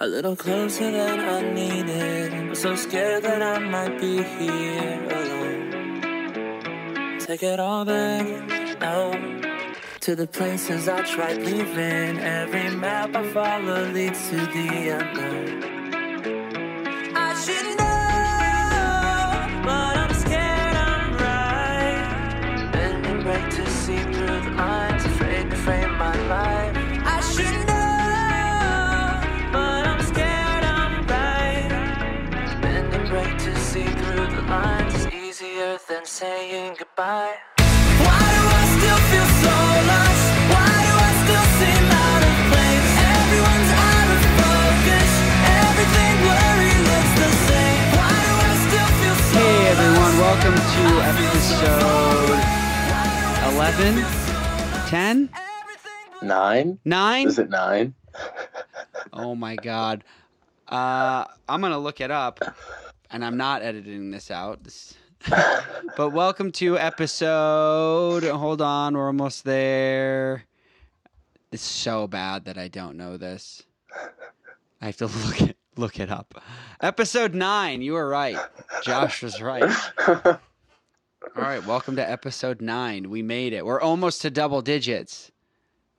A little closer than I needed. I'm so scared that I might be here alone. Take it all back now. To the places I tried leaving. Every map I follow leads to the unknown. I should know, but I'm through the lines is easier than saying goodbye. Why do I still feel so lost? Why do I still seem out of place? Everyone's out of focus. Everything blurry looks the same. Why do I still feel so Hey everyone, welcome to I feel so episode 11, 10, Nine? 9? Is it nine? Oh my god. Uh, I'm going to look it up, and I'm not editing this out. This... but welcome to episode. Hold on, we're almost there. It's so bad that I don't know this. I have to look it look it up. Episode nine. You were right. Josh was right. All right, welcome to episode nine. We made it. We're almost to double digits.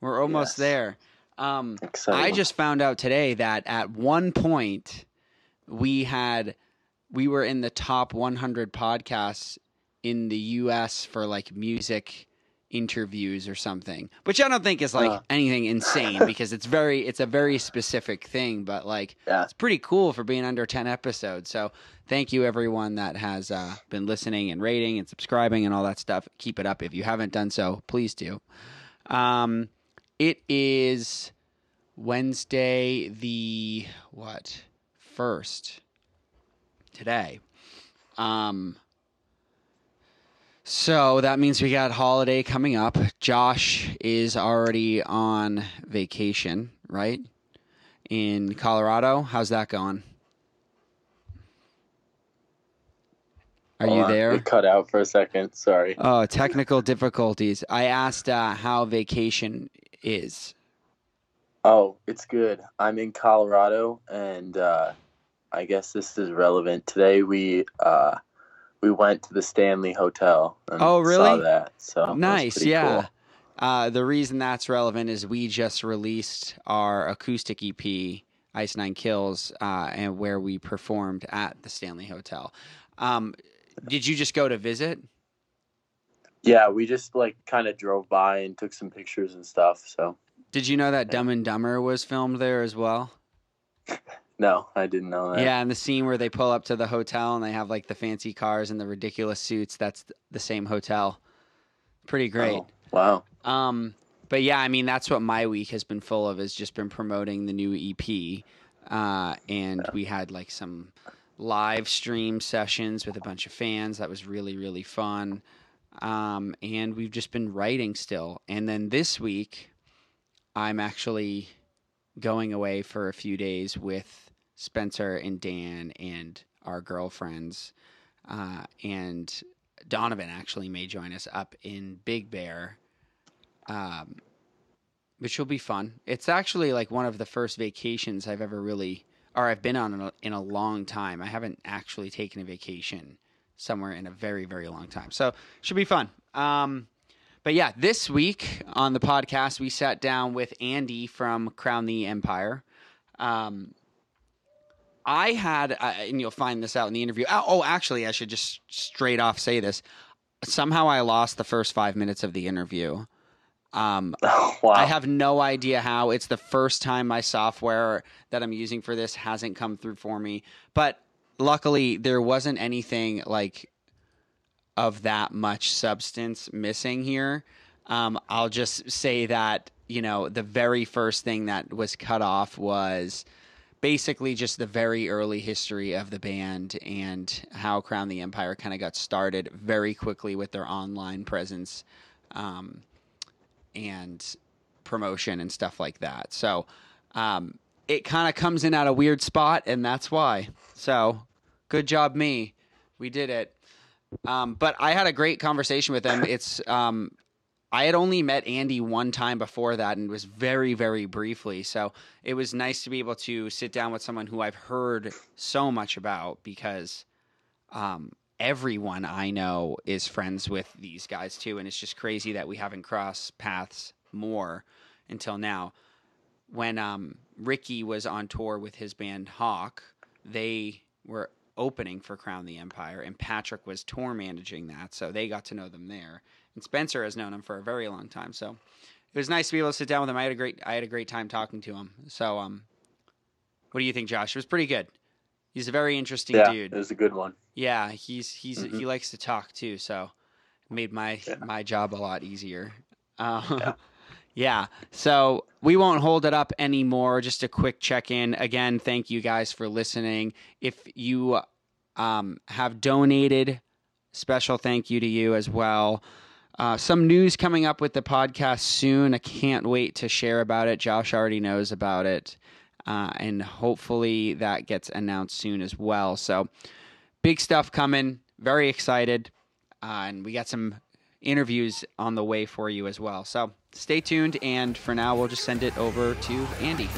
We're almost Yes. there. Um, I just found out today that at one point we had we were in the top 100 podcasts in the U.S. for like music interviews or something, which I don't think is like Huh. anything insane because it's very it's a very specific thing, but like Yeah. it's pretty cool for being under 10 episodes. So thank you everyone that has uh, been listening and rating and subscribing and all that stuff. Keep it up. If you haven't done so, please do. Um, it is Wednesday, the what first today. Um, so that means we got holiday coming up. Josh is already on vacation, right? In Colorado. How's that going? Are Hold you on, there? It cut out for a second. Sorry. Oh, technical difficulties. I asked uh, how vacation is. Oh, it's good. I'm in Colorado, and uh, I guess this is relevant. Today we uh, we went to the Stanley Hotel. And Oh, Saw really? that. So Nice, pretty yeah. cool. Uh, the reason that's relevant is we just released our acoustic EP, Ice Nine Kills, uh, and where we performed at the Stanley Hotel. Um, did you just go to visit? Yeah, we just like kind of drove by and took some pictures and stuff. So Did you know that Dumb and Dumber was filmed there as well? no, I didn't know that. Yeah, and the scene where they pull up to the hotel and they have like the fancy cars and the ridiculous suits, that's the same hotel. Pretty great. Oh, wow. Um, but yeah, I mean that's what my week has been full of. Has just been promoting the new EP, uh, and we had like some live stream sessions with a bunch of fans. That was really really fun. Um, and we've just been writing still. And then this week, I'm actually going away for a few days with Spencer and Dan and our girlfriends, uh, and Donovan actually may join us up in Big Bear um, which will be fun. It's actually like one of the first vacations I've ever really, or I've been on in a, in a long time. I haven't actually taken a vacation somewhere in a very, very long time. So should be fun. Um, but yeah, this week on the podcast, we sat down with Andy from Crown the Empire. Um, I had, uh, and you'll find this out in the interview. Oh, oh, actually, I should just straight off say this. Somehow I lost the first five minutes of the interview. Um, Oh, wow. I have no idea how. It's the first time my software that I'm using for this hasn't come through for me. But luckily, there wasn't anything like of that much substance missing here. Um, I'll just say that, you know, the very first thing that was cut off was basically just the very early history of the band and how Crown the Empire kind of got started very quickly with their online presence. Um, and promotion and stuff like that. So um, it kind of comes in at a weird spot, and that's why. So good job, me. We did it. Um, but I had a great conversation with them. It's um, I had only met Andy one time before that, and it was very, very briefly. So it was nice to be able to sit down with someone who I've heard so much about because um, everyone I know is friends with these guys too, and it's just crazy that we haven't crossed paths more until now. When um, Ricky was on tour with his band Hawk, they were opening for Crown the Empire, and Patrick was tour managing that, so they got to know them there. And Spencer has known him for a very long time, so it was nice to be able to sit down with him. I had a great, I had a great time talking to him. So, um, what do you think, Josh? It was pretty good. He's a very interesting yeah, dude. it was a good one. Yeah, he's he's Mhm. he likes to talk too, so it made my Yeah. my job a lot easier. Uh, yeah. Yeah. So we won't hold it up anymore. Just a quick check in. Again, thank you guys for listening. If you um, have donated, special thank you to you as well. Uh, some news coming up with the podcast soon. I can't wait to share about it. Josh already knows about it. Uh, and hopefully that gets announced soon as well. So, big stuff coming. Very excited. Uh, and we got some interviews on the way for you as well. So, stay tuned. And for now, we'll just send it over to Andy.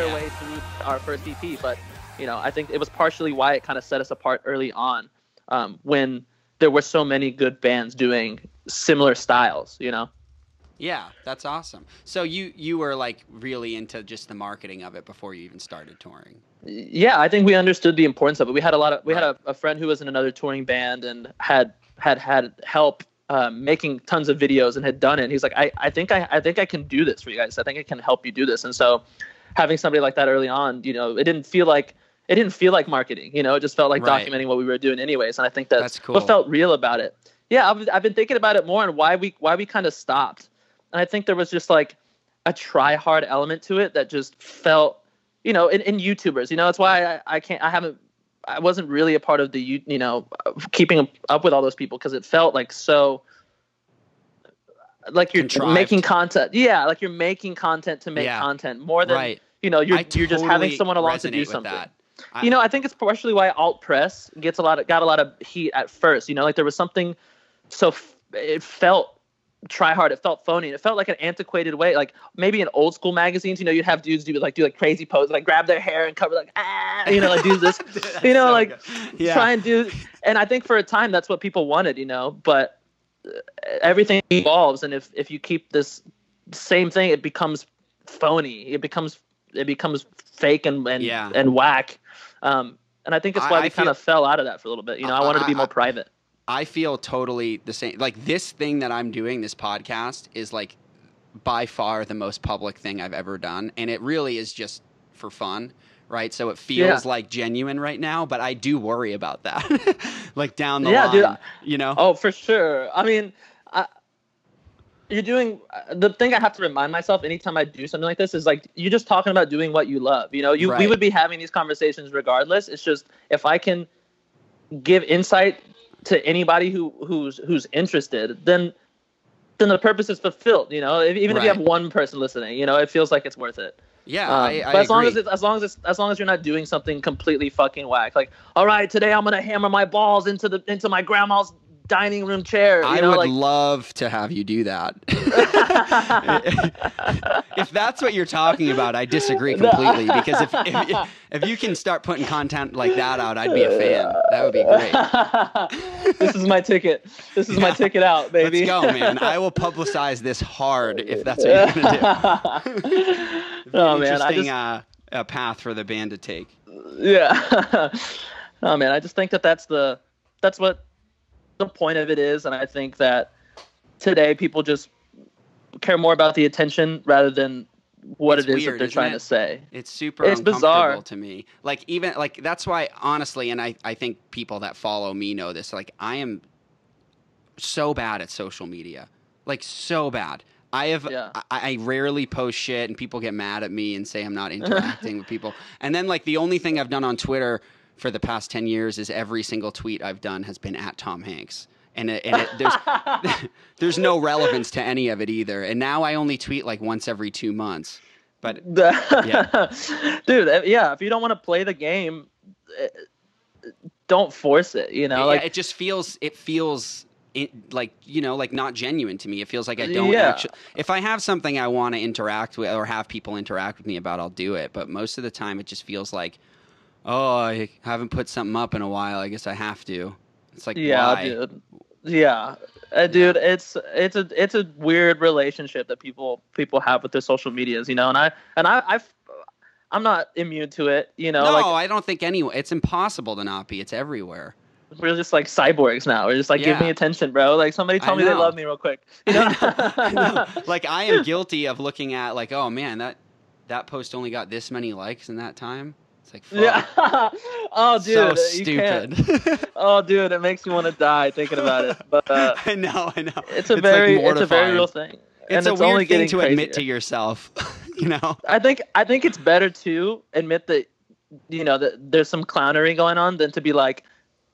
Clunk like clunked their way through our first EP. But you know, I think it was partially why it kind of set us apart early on, um, when there were so many good bands doing similar styles. You know. Yeah, that's awesome. So you you were like really into just the marketing of it before you even started touring. Yeah, I think we understood the importance of it. We had a lot of we had a, a friend who was in another touring band and had had had help um, making tons of videos and had done it. And he's like, I, I think I, I think I can do this for you guys. I think I can help you do this. And so having somebody like that early on, you know, it didn't feel like it didn't feel like marketing. You know, it just felt like Right. documenting what we were doing anyways. And I think that's, That's cool. what felt real about it. Yeah, I've, I've been thinking about it more and why we why we kind of stopped. And I think there was just like a try hard element to it that just felt, you know, in, in YouTubers. You know, that's why I, I can't I haven't I wasn't really a part of the you you know keeping up with all those people because it felt like so like you're Contrived. making content. Yeah, like you're making content to make Yeah. content more than right. you know you're I you're just having someone along to do something. that. I- You know, I think it's partially why alt press gets a lot of got a lot of heat at first. You know, like there was something so f- it felt try hard. It felt phony. It felt like an antiquated way. Like maybe in old school magazines, you know, you'd have dudes do like do like crazy poses, like grab their hair and cover like ah, you know, like do this, you know, so like good. yeah. try and do. And I think for a time that's what people wanted, you know. But everything evolves, and if if you keep this same thing, it becomes phony. It becomes it becomes fake and and Yeah. and whack. Um, and I think that's why I we kind of fell out of that for a little bit. You know, I I- wanted to be I- more private. I feel totally the same. Like this thing that I'm doing, this podcast, is like by far the most public thing I've ever done, and it really is just for fun, right? So it feels Yeah. like genuine right now, but I do worry about that, like down the Yeah, line, dude, you know? Oh, for sure. I mean, I, you're doing the thing. I have to remind myself anytime I do something like this is like you're just talking about doing what you love. You know, you we would be having these conversations regardless. It's just if I can give insight to anybody who who's who's interested, then then the purpose is fulfilled. You know, if, even if you have one person listening, you know, it feels like it's worth it. Yeah, Um, I, I but as long as it's, as long as it's, as long as you're not doing something completely fucking whack, like all right, today I'm gonna hammer my balls into the into my grandma's dining room chair. I know, would like love to have you do that. if that's what you're talking about, I disagree completely. Because if, if if you can start putting content like that out, I'd be a fan. That would be great. this is my ticket. This is my ticket out, baby. Let's go, man. I will publicize this hard if that's what you're gonna do. oh man, I Interesting just uh, uh, path for the band to take. yeah. oh man, I just think that that's the that's what the point of it is, and I think that today people just care more about the attention rather than what It's it is weird, that they're trying it? to say. It's super It's uncomfortable bizarre. to me. Like even like that's why honestly, and I I think people that follow me know this. Like I am so bad at social media, like so bad. I have Yeah. I, I rarely post shit, and people get mad at me and say I'm not interacting with people. And then like the only thing I've done on Twitter for the past ten years is every single tweet I've done has been at Tom Hanks. And, it, and it, there's there's no relevance to any of it either. And now I only tweet like once every two months. But dude. uh, Yeah, if you don't want to play the game, eh, don't force it. You know, yeah, like it just feels it feels it, like you know like not genuine to me it feels like i don't Yeah. actually if i have something i want to interact with or have people interact with me about i'll do it but most of the time it just feels like oh i haven't put something up in a while i guess i have to it's like yeah, why dude. Yeah, uh, dude. It's it's a it's a weird relationship that people people have with their social medias. You know, and I and I I've, I'm not immune to it. You know, no like i don't think anyone it's impossible to not be it's everywhere we're just like cyborgs now. We're just like, give Yeah. me attention, bro. Like somebody I tell me they love me real quick. You know? I know. like i am guilty of looking at like oh man that that post only got this many likes in that time it's like fuck. yeah. oh, dude. so stupid Oh, dude, it makes me want to die thinking about it. But uh, I know, I know. it's a like, very it's a very real thing. It's and a it's weird only thing getting to admit to yourself. you know. I think I think it's better to admit that you know that there's some clownery going on than to be like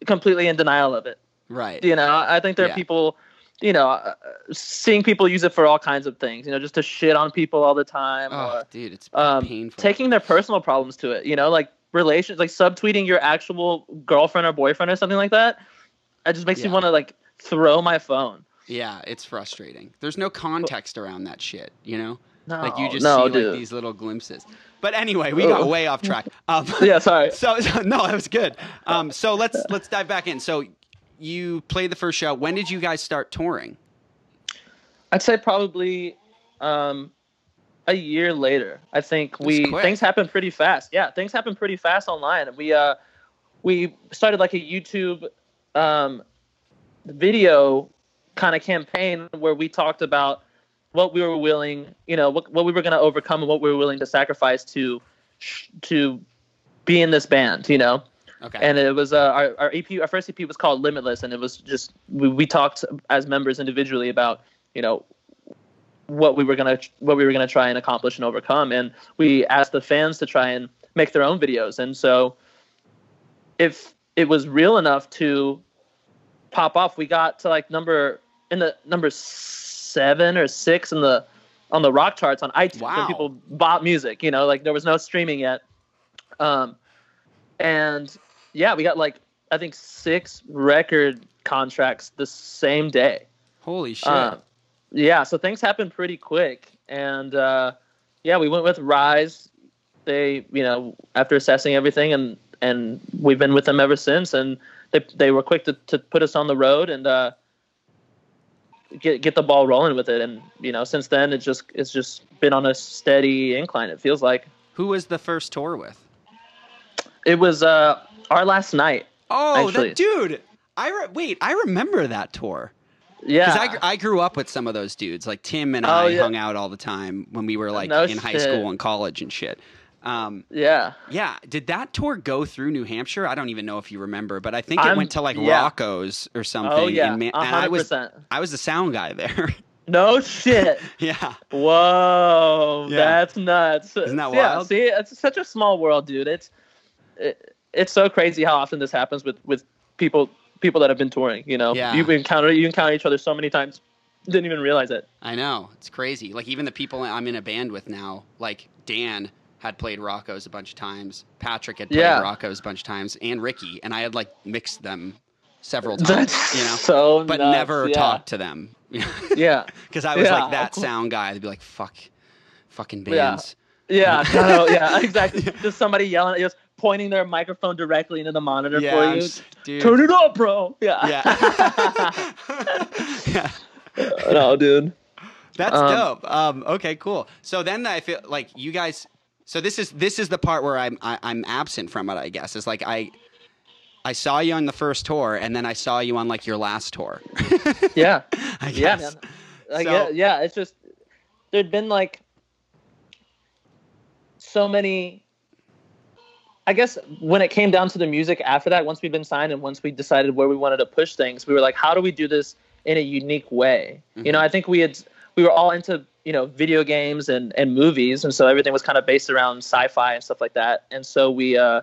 completely in denial of it. Right. You know, I think there Yeah. are people, you know, uh, seeing people use it for all kinds of things. You know, just to shit on people all the time, Oh, or dude, it's um, painful. taking their personal problems to it. You know, like relations, like subtweeting your actual girlfriend or boyfriend or something like that. It just makes Yeah. me want to like throw my phone. yeah, it's frustrating. There's no context around that shit. You know. No, like you just no, see dude. like these little glimpses. But anyway, we got way off track. Um, Yeah, sorry. So, so no, that was good. Um, so let's let's dive back in. So you played the first show. When did you guys start touring? I'd say probably um, a year later. I think we things happen pretty fast. Yeah, things happen pretty fast online. We uh we started like a YouTube um, video kind of campaign where we talked about what we were willing, you know, what, what we were going to overcome and what we were willing to sacrifice to to be in this band, you know Okay. and it was uh, our our EP our first EP was called Limitless, and it was just we, we talked as members individually about you know what we were gonna what we were gonna try and accomplish and overcome, and we asked the fans to try and make their own videos, and so if it was real enough to pop off, we got to like number in the number seven or six in the on the rock charts on iTunes. Wow. When people bought music, you know, like there was no streaming yet. Um, and yeah, we got like I think six record contracts the same day. Holy shit. Um, yeah, so things happened pretty quick, and uh, yeah, we went with Rise. They, you know, after assessing everything, and and we've been with them ever since. And they they were quick to, to put us on the road and uh, get get the ball rolling with it. And you know, since then, it's just it's just been on a steady incline. It feels like Who was the first tour with? it was uh, Our Last Night. Oh, that dude. I re- wait. I remember that tour. Yeah, Because I, I grew up with some of those dudes. Like Tim and Oh, I yeah. hung out all the time when we were like No in high school and college and shit. Um, yeah. yeah. Did that tour go through New Hampshire? I don't even know if you remember, but I think it I'm- went to like yeah. Rocco's or something. Oh yeah, in Man- a and I was. I was the sound guy there. No shit. yeah. Whoa, Yeah. that's nuts. Isn't that wild? yeah. See, it's such a small world, dude. It's it, it's so crazy how often this happens with with people people that have been touring. You know, Yeah. you encounter you encounter each other so many times, didn't even realize it. I know it's crazy. Like even the people I'm in a band with now, like Dan had played Rocco's a bunch of times, Patrick had played Yeah. Rocco's a bunch of times, and Ricky, and I had like mixed them several times, That's you know, so but nuts, never yeah. talked to them. Yeah, Because I was Yeah, like that sound guy. They'd be like, "Fuck, fucking Yeah. bands." yeah, no, yeah, exactly. Just somebody yelling, at you, pointing their microphone directly into the monitor Yeah, for you. dude. Turn it up, bro. Yeah. Yeah. yeah. no, dude. That's Um, dope. Um, okay, cool. So then I feel like you guys. So this is this is the part where I'm I, I'm absent from it. I guess is like I I saw you on the first tour, and then I saw you on like your last tour. Yeah. I Yeah, guess. man. Like, So- yeah, yeah, it's just there'd been like so many. I guess when it came down to the music after that, once we'd been signed and once we decided where we wanted to push things, we were like, how do we do this in a unique way? You know, I think we had we were all into you know video games and and movies, and so everything was kind of based around sci-fi and stuff like that. And so we, uh,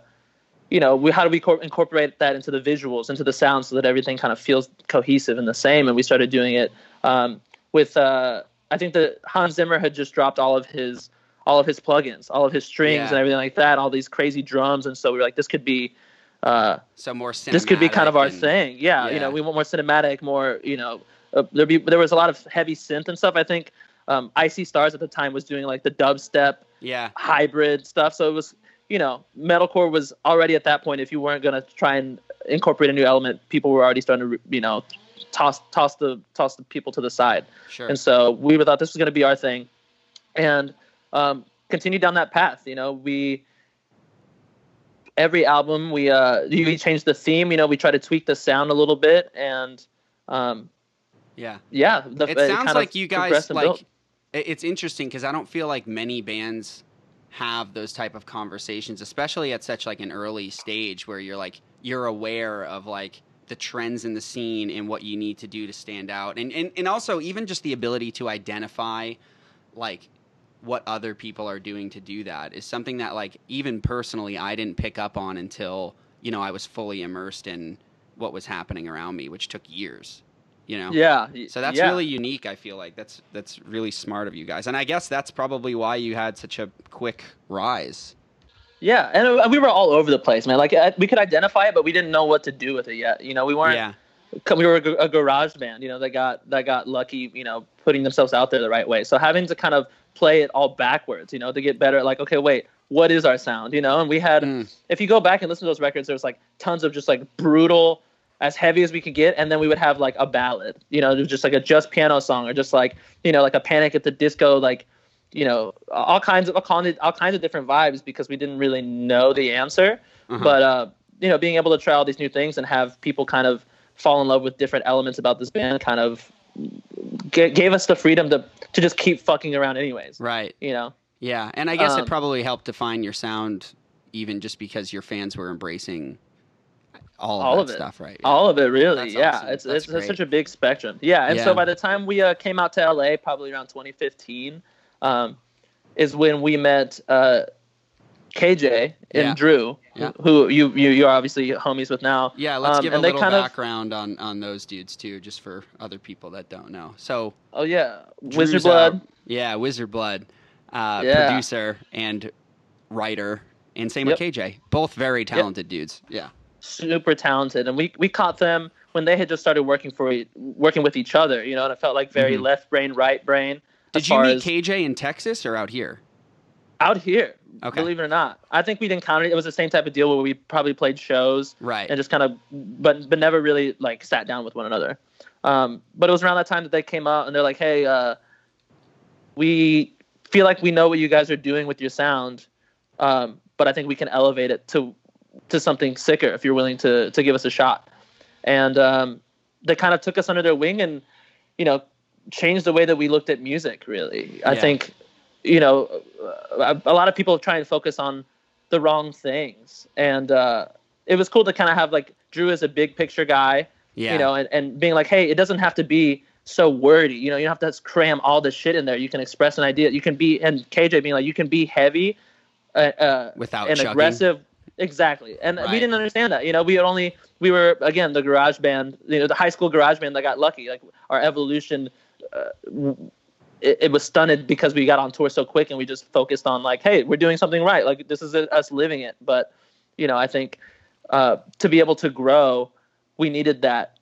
you know, we how do we cor- incorporate that into the visuals, into the sound, so that everything kind of feels cohesive and the same? And we started doing it um, with uh, I think that Hans Zimmer had just dropped all of his all of his plugins, all of his strings Yeah. and everything like that, all these crazy drums, and so we were like, this could be. Uh, So more cinematic. this could be kind of our and- thing. Yeah, yeah. you know, we want more cinematic, more you know. Uh, there be there was a lot of heavy synth and stuff. I think um, I See Stars at the time was doing like the dubstep Yeah. hybrid stuff. So it was you know metalcore was already at that point. If you weren't gonna try and incorporate a new element, people were already starting to you know toss toss the toss the people to the side. Sure. And so we thought this was going to be our thing, and um, continue down that path. You know, we every album we uh we change the theme. You know, we try to tweak the sound a little bit, and um, yeah. yeah, the, It kind sounds like you guys like. built. It's interesting because I don't feel like many bands have those type of conversations, especially at such like an early stage where you're like you're aware of like the trends in the scene and what you need to do to stand out, and and, and also even just the ability to identify like what other people are doing to do that is something that like even personally I didn't pick up on until you know I was fully immersed in what was happening around me, which took years. You know. Yeah. So that's yeah. really unique. I feel like that's that's really smart of you guys, and I guess that's probably why you had such a quick rise. Yeah, and uh, we were all over the place, man. Like we could identify it, but we didn't know what to do with it yet. You know, we weren't. Yeah, we were a garage band, you know, that got that got lucky, you know, putting themselves out there the right way. So having to kind of play it all backwards, you know, to get better. at, Like, okay, wait, what is our sound? You know, and we had, Mm. if you go back and listen to those records, there's like tons of just like brutal, as heavy as we could get, and then we would have like a ballad, you know, just like a just piano song, or just like you know, like a Panic at the Disco, like you know, all kinds of all kinds of, all kinds of different vibes because we didn't really know the answer, Uh-huh. but uh, you know, being able to try all these new things and have people kind of fall in love with different elements about this band kind of g- gave us the freedom to to just keep fucking around anyways. right. You know. Yeah, and I guess it Um, probably helped define your sound, even just because your fans were embracing all of All that of it. stuff, right? All of it, really. That's yeah, awesome. it's That's it's, such a big spectrum. Yeah, and Yeah. so by the time we uh, came out to LA, probably around 2015, um, is when we met uh, KJ and Yeah. Drew, Yeah. who you you you're obviously homies with now. Yeah, let's Um, give a they little kind of- background on on those dudes too, just for other people that don't know. So Oh yeah, Drew's Wizard Blood. yeah, Wizard Blood, uh, Yeah. producer and writer, and same Yep. with KJ. Both very talented dudes. Yeah. super talented and we we caught them when they had just started working for working with each other you know and it felt like very Mhm. left brain right brain Did you meet as KJ in Texas or out here? out here Okay. believe it or not. I think we'd encountered it It was the same type of deal where we probably played shows Right. and just kind of but but never really like sat down with one another. Um but it was around that time that they came out and they're like hey uh we feel like we know what you guys are doing with your sound um but i think we can elevate it to to something sicker if you're willing to to give us a shot. And um they kind of took us under their wing and you know changed the way that we looked at music really. I think you know a, a lot of people try and focus on the wrong things and uh it was cool to kind of have like drew as a big picture guy yeah. you know and, and being like hey it doesn't have to be so wordy you know you don't have to cram all this shit in there you can express an idea you can be and kj being like you can be heavy uh, uh Without and chugging. aggressive exactly, and Right. we didn't understand that. You know, we had only we were again the garage band, you know, the high school garage band that got lucky. Like our evolution, uh, it, it was stunted because we got on tour so quick, and we just focused on like, hey, we're doing something right. Like this is us living it. But you know, I think uh, to be able to grow, we needed that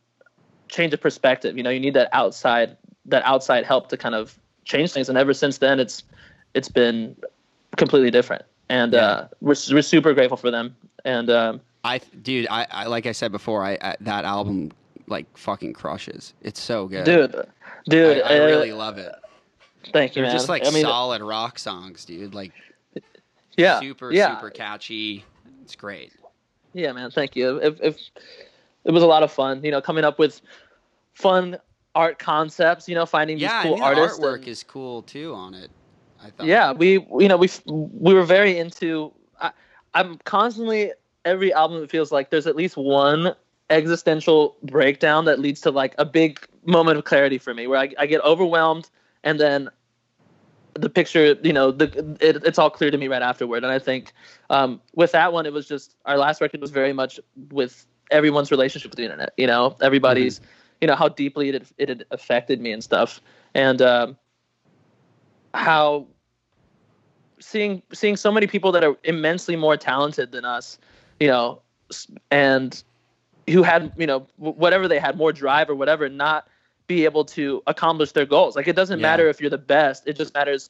change of perspective. You know, you need that outside that outside help to kind of change things. And ever since then, it's it's been completely different. And uh, we're we're super grateful for them. And um, I, dude, I, I like I said before, I, I that album like fucking crushes. It's so good, dude, dude, I, I uh, really love it. Thank you, They're man. just like I mean, solid rock songs, dude. Like yeah, super, yeah, super catchy. It's great. yeah, man. Thank you. If, if it was a lot of fun, you know, coming up with fun art concepts, you know, finding Yeah, these cool and the artists. artwork and- is cool too on it. I thought. yeah we you know we we were very into I, i'm constantly every album it feels like there's at least one existential breakdown that leads to like a big moment of clarity for me where i, I get overwhelmed and then the picture you know the it, it's all clear to me right afterward. And i think um, with that one it was just our last record was very much with everyone's relationship with the internet you know? Everybody's you know how deeply it had, it had affected me and stuff. And um, how seeing seeing so many people that are immensely more talented than us, you know, and who had you know whatever they had more drive or whatever, not be able to accomplish their goals. Like it doesn't Yeah. matter if you're the best; it just matters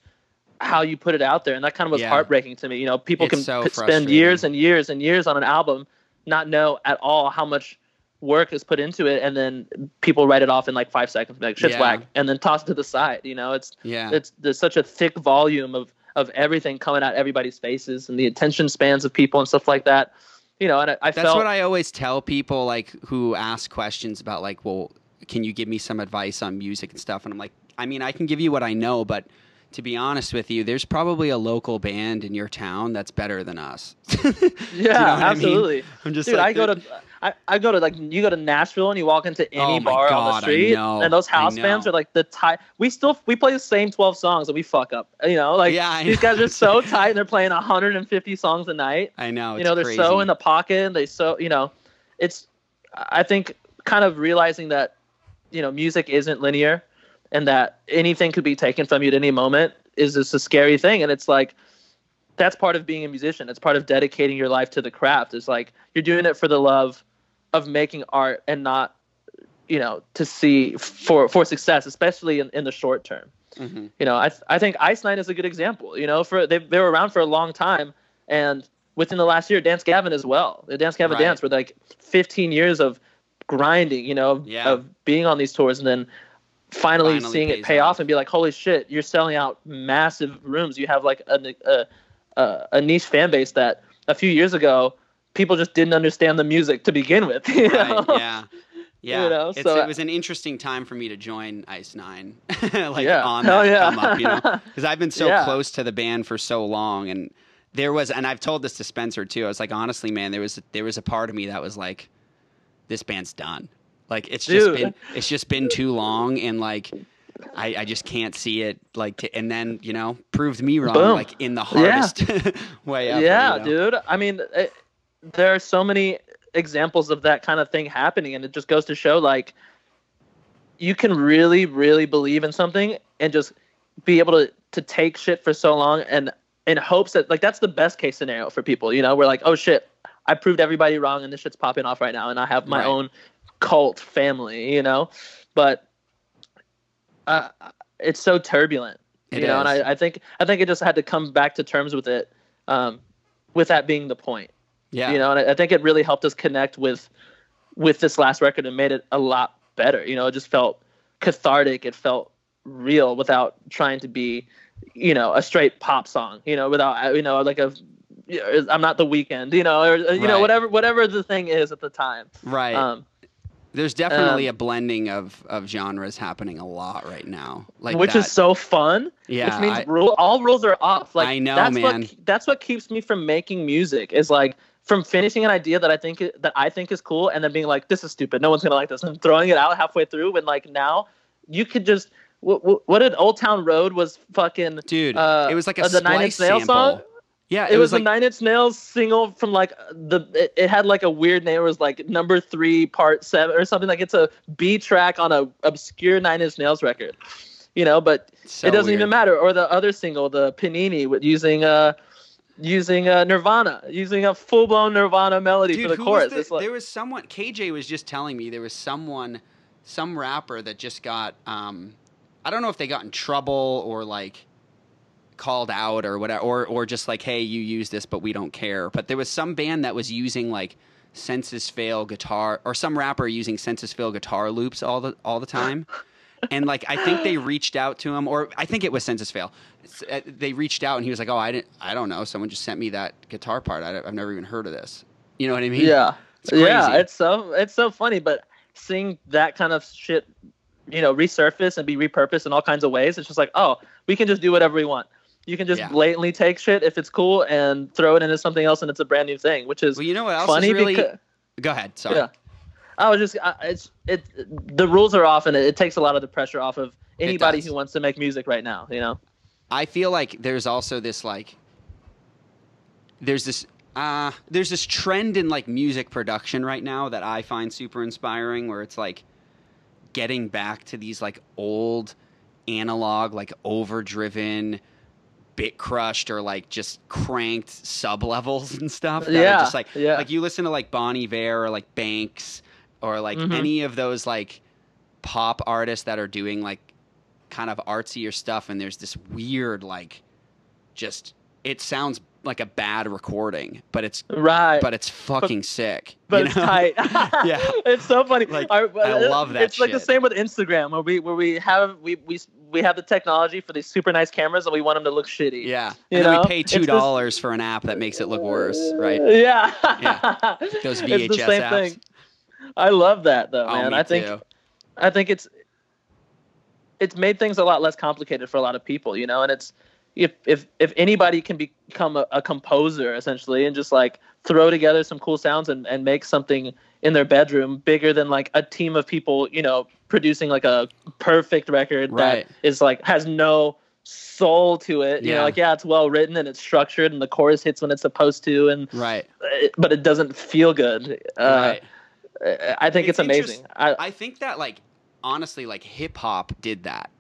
how you put it out there, and that kind of was Yeah. heartbreaking to me. You know, people It's can so spend years and years and years on an album, not know at all how much work is put into it, and then people write it off in like five seconds, like shit's Yeah. whack, and then toss it to the side. You know, it's Yeah. it's there's such a thick volume of of everything coming at everybody's faces and the attention spans of people and stuff like that. You know, and I, I That's felt what I always tell people like who ask questions about like, well, can you give me some advice on music and stuff? And I'm like, I mean, I can give you what I know, but to be honest with you, there's probably a local band in your town that's better than us. yeah, you know what I mean? absolutely. I'm just Dude, like, I go to I, I go to like you go to Nashville and you walk into oh any Oh bar on the street and those house bands are like the tight. We still we play the same twelve songs and we fuck up. You know, like Yeah, these know. guys are so tight and they're playing 150 songs a night. I know. you know, they're it's so in the pocket. and They so you know, it's I think kind of realizing that you know music isn't linear and that anything could be taken from you at any moment is just a scary thing. And it's like that's part of being a musician. It's part of dedicating your life to the craft. It's like you're doing it for the love of making art and not you know to see for for success, especially in, in the short term. Mhm. You know, I th- I think Ice Nine is a good example. You know, for they they were around for a long time, and within the last year, Dance Gavin as well. The Dance Gavin Right. Dance were like 15 years of grinding. You know, of, Yeah. of being on these tours, and then finally, Finally seeing it pay off. and be like, holy shit, you're selling out massive rooms. You have like a a, a, a niche fan base that a few years ago people just didn't understand the music to begin with. You right? Yeah. Yeah, You know, it's, so- it was an interesting time for me to join Ice Nine, like Yeah. on that yeah. come up, you know, because I've been so Yeah. close to the band for so long, and there was, and I've told this to Spencer too. I was like, honestly, man, there was there was a part of me that was like, this band's done. Like it's just Dude. been it's just been too long, and like. I, I just can't see it like to, and then you know proved me wrong Boom. like in the Yeah. hardest way ever, yeah, you know? dude. I mean, it, there are so many examples of that kind of thing happening, and it just goes to show like you can really, really believe in something and just be able to to take shit for so long and in hopes that like that's the best case scenario for people. You know, we're like, oh shit, I proved everybody wrong, and this shit's popping off right now, and I have my Right. own cult family. You know, but uh, it's so turbulent It you know, and. I, I think I think it just had to come back to terms with it, um, with that being the point. yeah You know, and I, I think it really helped us connect with with this last record and made it a lot better. You know, it just felt cathartic. It felt real without trying to be, you know, a straight pop song. You know, without you know like a I'm not the Weeknd. You know, or you know whatever whatever the thing is at the time. right Um, There's definitely Um, a blending of, of genres happening a lot right now. Like which that. is so fun. yeah, which means I- rule, all rules are off. Like I know, that's man. what that's what keeps me from making music. Is like from finishing an idea that I think that I think is cool, and then being like, "This is stupid. No one's gonna like this," and throwing it out halfway through. When like now, you could just what what, what did Old Town Road was fucking dude. uh, it was like a uh, the Nine Inch Nails song? Yeah, It, was, like a Nine Inch Nails single from like the. It, it had like a weird name. It was like number three, part seven, or something. Like it's a B track on a obscure Nine Inch Nails record. You know, but so it doesn't weird. even matter. Or the other single, the Panini, with using uh using uh Nirvana, using a full blown Nirvana melody Dude, for the chorus. Was the, it's like, there was someone. KJ was just telling me there was someone, some rapper that just got. Um, I don't know if they got in trouble or like called out or whatever, or or just like, hey, you use this, but we don't care. But there was some band that was using like Sense Fail guitar, or some rapper using Sense Fail guitar loops all the all the time. and like I think they reached out to him, or I think it was Sense Fail. Uh, They reached out, and he was like, "Oh, I didn't, I don't know. Someone just sent me that guitar part. I, have never even heard of this. You know what I mean? yeah, It's yeah. It's so it's so funny, but seeing that kind of shit, you know, resurface and be repurposed in all kinds of ways, it's just like, oh, we can just do whatever we want. You can just Yeah. blatantly take shit if it's cool and throw it into something else, and it's a brand new thing, which is Well, you know what else funny is really? because Go ahead. Sorry. yeah. I was just I, it's it the rules are off and it, it takes a lot of the pressure off of anybody who wants to make music right now. You know. I feel like there's also this like there's this uh there's this trend in like music production right now that I find super inspiring where it's like getting back to these like old analog like overdriven bit crushed or like just cranked sub levels and stuff Yeah, just like yeah. like you listen to like Bon Iver or like Banks or like Mhm. any of those like pop artists that are doing like kind of artsier stuff and there's this weird like just it sounds like a bad recording but it's Right. but it's fucking sick but you it's tight. Yeah. it's so funny. Like, Our- I love that It's like the same with Instagram, where we where we have we we we have the technology for these super nice cameras, and we want them to look shitty. yeah You and then know? we pay two dollars for an app that makes it look worse right Yeah. Yeah. Those it's the VHS same apps. thing. I love that though, oh, man. I think too. I think it's it's made things a lot less complicated for a lot of people, you know, and it's if if if anybody can become a, a composer essentially and just like throw together some cool sounds and, and make something in their bedroom bigger than like a team of people, you know, producing like a perfect record Right. that is like has no soul to it. You Yeah. know, like yeah, it's well written and it's structured and the chorus hits when it's supposed to and right it, but it doesn't feel good. Uh, right I- I think It's it's, amazing. I, I think that like honestly, like hip hop did that.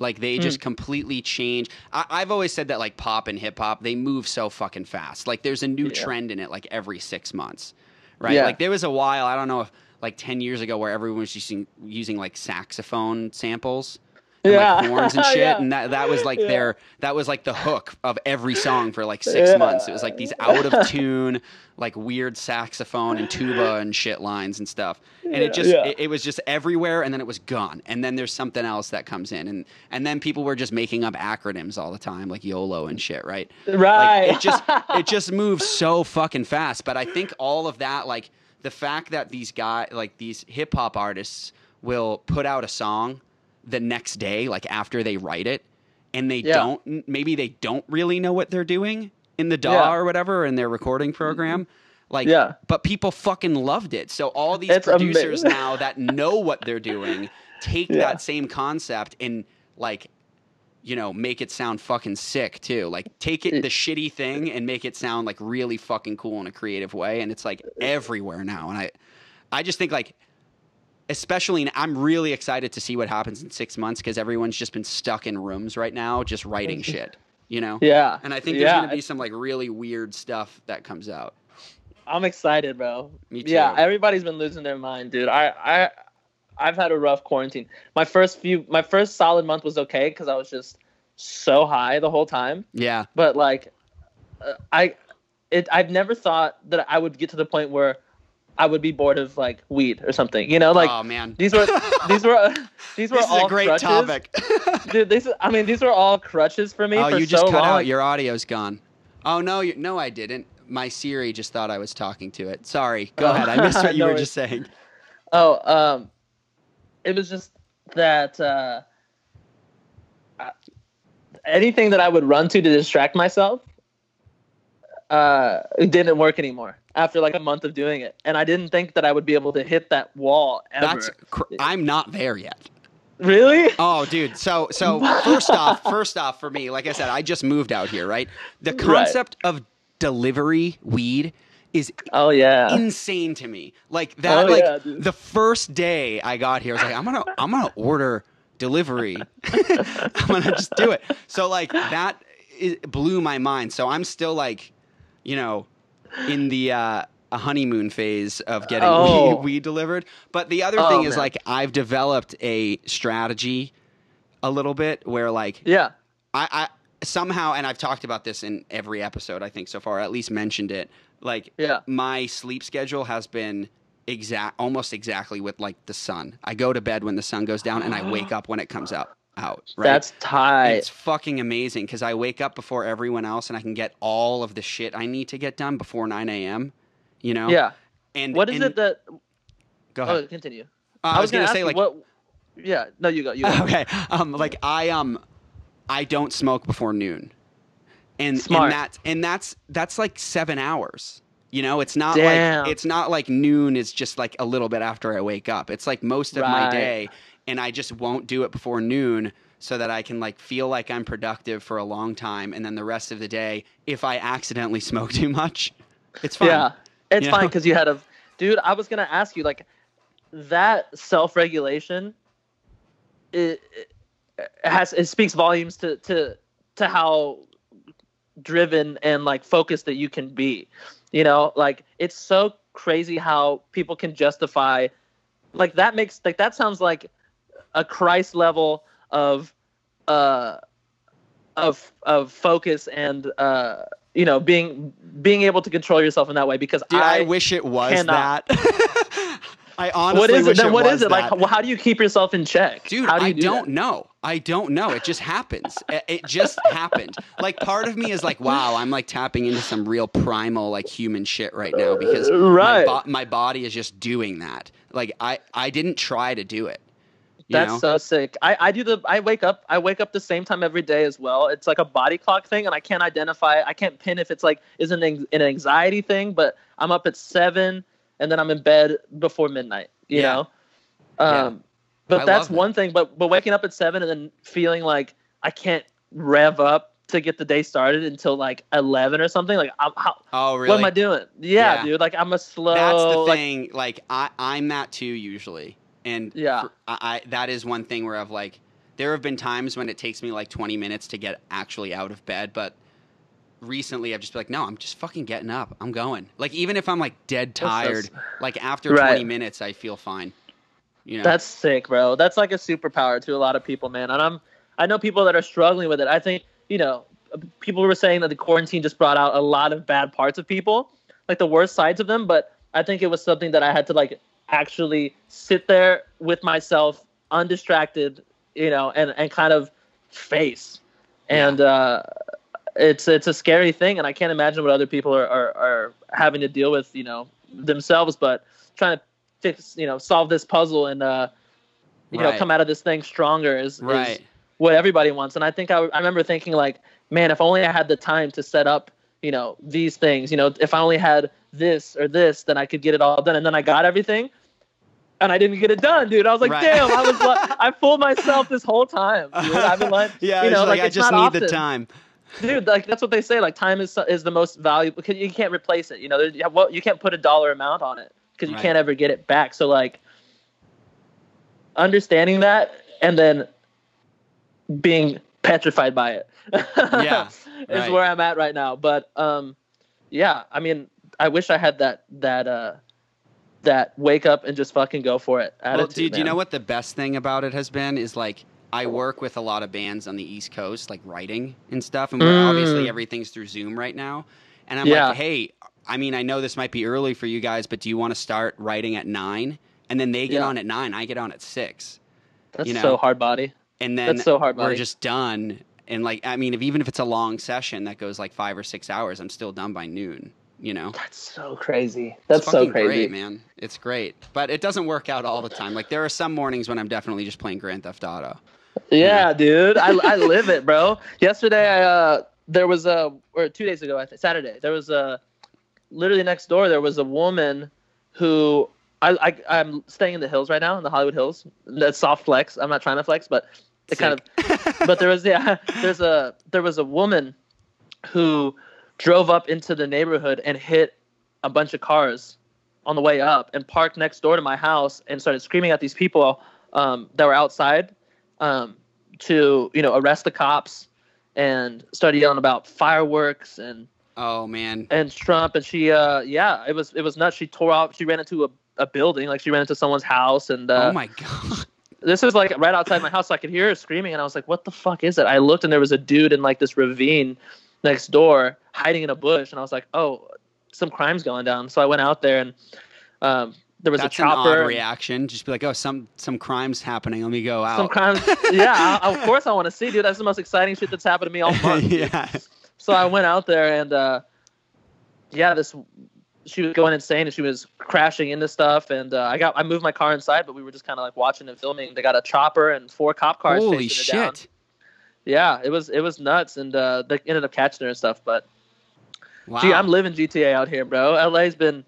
Like they Hmm. just completely change. I- I've always said that like pop and hip hop they move so fucking fast. Like there's a new Yeah. trend in it like every six months, right? Yeah. Like there was a while I don't know if like ten years ago where everyone was using using like saxophone samples. And, Yeah. like horns and shit, Yeah. and that that was like Yeah. their that was like the hook of every song for like six Yeah. months. It was like these out of tune, like weird saxophone and tuba and shit lines and stuff, and it just Yeah. it, it was just everywhere, and then it was gone, and then there's something else that comes in, and and then people were just making up acronyms all the time, like YOLO and shit, right? right. Like, it just it just moves so fucking fast. But I think all of that, like the fact that these guys, like these hip hop artists, will put out a song the next day, like after they write it, and they Yeah. don't maybe they don't really know what they're doing in the DAW Yeah. or whatever in their recording mm-hmm. program. Like, Yeah. but people fucking loved it. So all these It's producers now that know what they're doing take Yeah. that same concept and like you know, make it sound fucking sick too. Like take it the shitty thing and make it sound like really fucking cool in a creative way and it's like everywhere now and I I just think like especially and I'm really excited to see what happens in 6 months cuz everyone's just been stuck in rooms right now just writing shit, you know? yeah. And I think there's yeah. going to be some like really weird stuff that comes out. I'm excited, bro. Me too. Yeah, everybody's been losing their mind, dude. I I I've had a rough quarantine. My first few my first solid month was okay cuz I was just so high the whole time, Yeah. but like uh, I it I've never thought that I would get to the point where I would be bored of like weed or something. You know, like oh man. these were these were these were this is all a great crutches. topic. Dude, this I mean these were all crutches for me oh, for you just so cut long. out. Your audio's gone. Oh no, you, no, I didn't. My Siri just thought I was talking to it. Sorry. Go Oh. ahead. I missed what you No were just saying. Oh, um, it was just that uh, anything that I would run to to distract myself, uh, it didn't work anymore after like a month of doing it, and I didn't think that I would be able to hit that wall ever. That's cr- I'm not there yet. really. Oh, dude. So, so first off, first off, for me, like I said, I just moved out here, right? The Right. concept of delivery weed is Oh yeah. insane to me. Like that, Oh, like yeah, the first day I got here, I was like, I'm gonna, I'm gonna order delivery. I'm gonna just do it. So like that blew my mind. So I'm still like, you know, in the uh, a honeymoon phase of getting Oh. weed, weed delivered. But the other Oh, thing is man. like I've developed a strategy a little bit where like yeah. I, I somehow, and I've talked about this in every episode, I think so far, at least mentioned it. Like, Yeah. my sleep schedule has been exact, almost exactly with like the sun. I go to bed when the sun goes down, and I wake up when it comes out. Out. Right. That's tight. It's fucking amazing because I wake up before everyone else, and I can get all of the shit I need to get done before 9 a.m. You know. yeah. And What is and- it that? Go ahead. Oh, continue. Uh, I was gonna ask say like what. Yeah. No, you go. You go. okay um like i um i don't smoke before noon and Smart. and that's and that's that's like seven hours you know it's not Damn. like it's not like noon is just like a little bit after i wake up it's like most of my day and i just won't do it before noon so that i can like feel like i'm productive for a long time and then the rest of the day if i accidentally smoke too much it's fine Yeah, it's You fine because you had a, dude. I was gonna ask you like, that self-regulation, it, it has it speaks volumes to to to how driven and like focused that you can be. You know, like it's so crazy how people can justify, like that makes like that sounds like a Christ level of, uh, of of focus and uh you know being being able to control yourself in that way because Dude, I, I, wish it was cannot. that I honestly what is it wish then it what was is it that. like how do you keep yourself in check Dude, how do you I do don't that? know. I don't know. It just happens. It- It just happened. Like part of me is like, wow, I'm like tapping into some real primal like human shit right now because Right. my, bo- my body is just doing that. Like I I didn't try to do it. That's know? so sick. I, I do the I wake up I wake up the same time every day as well. It's like a body clock thing, and I can't identify. I can't pin if it's like is an an anxiety thing, but I'm up at seven, and then I'm in bed before midnight. You Yeah. know, Yeah. um, but I that's that. one thing. But but waking up at seven and then feeling like I can't rev up to get the day started until like eleven or something. Like I'm, how, oh really? what am I doing? Yeah, Yeah. dude. Like I'm a slow. That's the like, thing. Like, I I'm that too usually, and Yeah. for- I, I that is one thing where I've like there have been times when it takes me like 20 minutes to get actually out of bed, but recently I've just been like, no, I'm just fucking getting up. I'm going. Like even if I'm like dead tired, like after Right. 20 minutes, I feel fine. You know. That's sick, bro. That's like a superpower to a lot of people, man. And I'm I know people that are struggling with it. I think, you know, people were saying that the quarantine just brought out a lot of bad parts of people, like the worst sides of them, but I think it was something that I had to like actually sit there with myself undistracted, you know, and and kind of face. And uh it's it's a scary thing and I can't imagine what other people are, are, are having to deal with, you know, themselves, but trying to fix, you know, solve this puzzle and uh you know, come out of this thing stronger is, is what everybody wants. And I think I, I remember thinking like, man, if only I had the time to set up, you know, these things, you know, if I only had this or this, then I could get it all done. And then I got everything and I didn't get it done, dude. I was like, Right. damn, I was like, I fooled myself this whole time. Dude. I've been like, yeah, you know, like, like, I just need the time. dude. Like that's what they say. Like time is is the most valuable because you can't replace it. You know, you have- well, you can't put a dollar amount on it because you Right. can't ever get it back. So like, understanding that and then being petrified by it. Yeah, is right. where I'm at right now. But um, yeah, I mean, I wish I had that that uh that wake up and just fucking go for it attitude. Well, dude, you know what the best thing about it has been is like I work with a lot of bands on the East Coast, like writing and stuff, and we're Mm. obviously everything's through Zoom right now. And I'm Yeah. like, hey, I mean, I know this might be early for you guys, but do you want to start writing at nine? And then they get Yeah. on at nine, I get on at six, That's you know, so hard body. and then That's so hard, body. we're just done. And like, I mean, if even if it's a long session that goes like five or six hours, I'm still done by noon. You know. That's so crazy. That's so crazy. great, man. It's great, but it doesn't work out all the time. Like there are some mornings when I'm definitely just playing Grand Theft Auto. Yeah, dude, I, I live it, bro. Yesterday, I uh, there was a or two days ago, I think Saturday, there was a literally next door. There was a woman who I, I I'm staying in the hills right now in the Hollywood Hills. That's soft flex. I'm not trying to flex, but it kind of. But there was yeah, there's a there was a woman who drove up into the neighborhood and hit a bunch of cars on the way up and parked next door to my house and started screaming at these people um, that were outside um, to you know arrest the cops and started yelling about fireworks and Oh man. and Trump and she uh yeah it was it was nuts she tore off she ran into a, a building like she ran into someone's house and uh, oh my god. this was like right outside my house so I could hear her screaming and I was like what the fuck is it I looked and there was a dude in like this ravine next door hiding in a bush and I was like oh some crimes going down so I went out there and um there was That's a an chopper odd and- reaction. Just be like, oh, some some crimes happening. Let me go out. some crimes yeah I, of course I want to see dude that's the most exciting shit that's happened to me all month yeah. so I went out there and uh, yeah, this she was going insane and she was crashing into stuff and uh, I got I moved my car inside, but we were just kind of like watching and filming. They got a chopper and four cop cars. Holy chasing her down. shit. Yeah, it was it was nuts and uh, they ended up catching her and stuff. But Wow. gee, I'm living GTA out here, bro. LA's been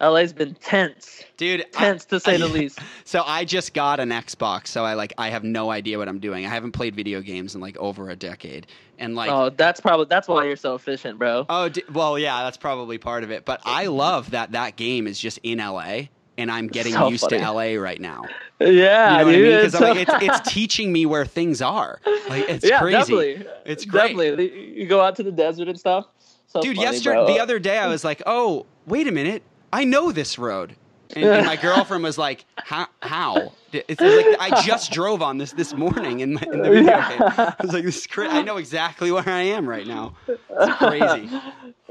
LA's been tense, Dude, I- tense to say the least. So I just got an Xbox, so I like I have no idea what I'm doing. I haven't played video games in like over a decade, and like oh, that's probably that's why you're so efficient, bro. oh d- well yeah, that's probably part of it. But I love that that game is just in LA, and I'm getting So used funny. to LA right now. yeah, You know what I dude. mean? Because so- like, it's it's teaching me where things are. Like it's yeah, crazy. definitely. It's great. Definitely, you go out to the desert and stuff. So Dude, funny, yesterday bro. the other day I was like, oh wait a minute, I know this road. And, and my girlfriend was like, "How? How? It's like I just drove on this this morning in, my, in the video Yeah. game." I was like, "This is cra- I know exactly where I am right now. It's crazy." yeah,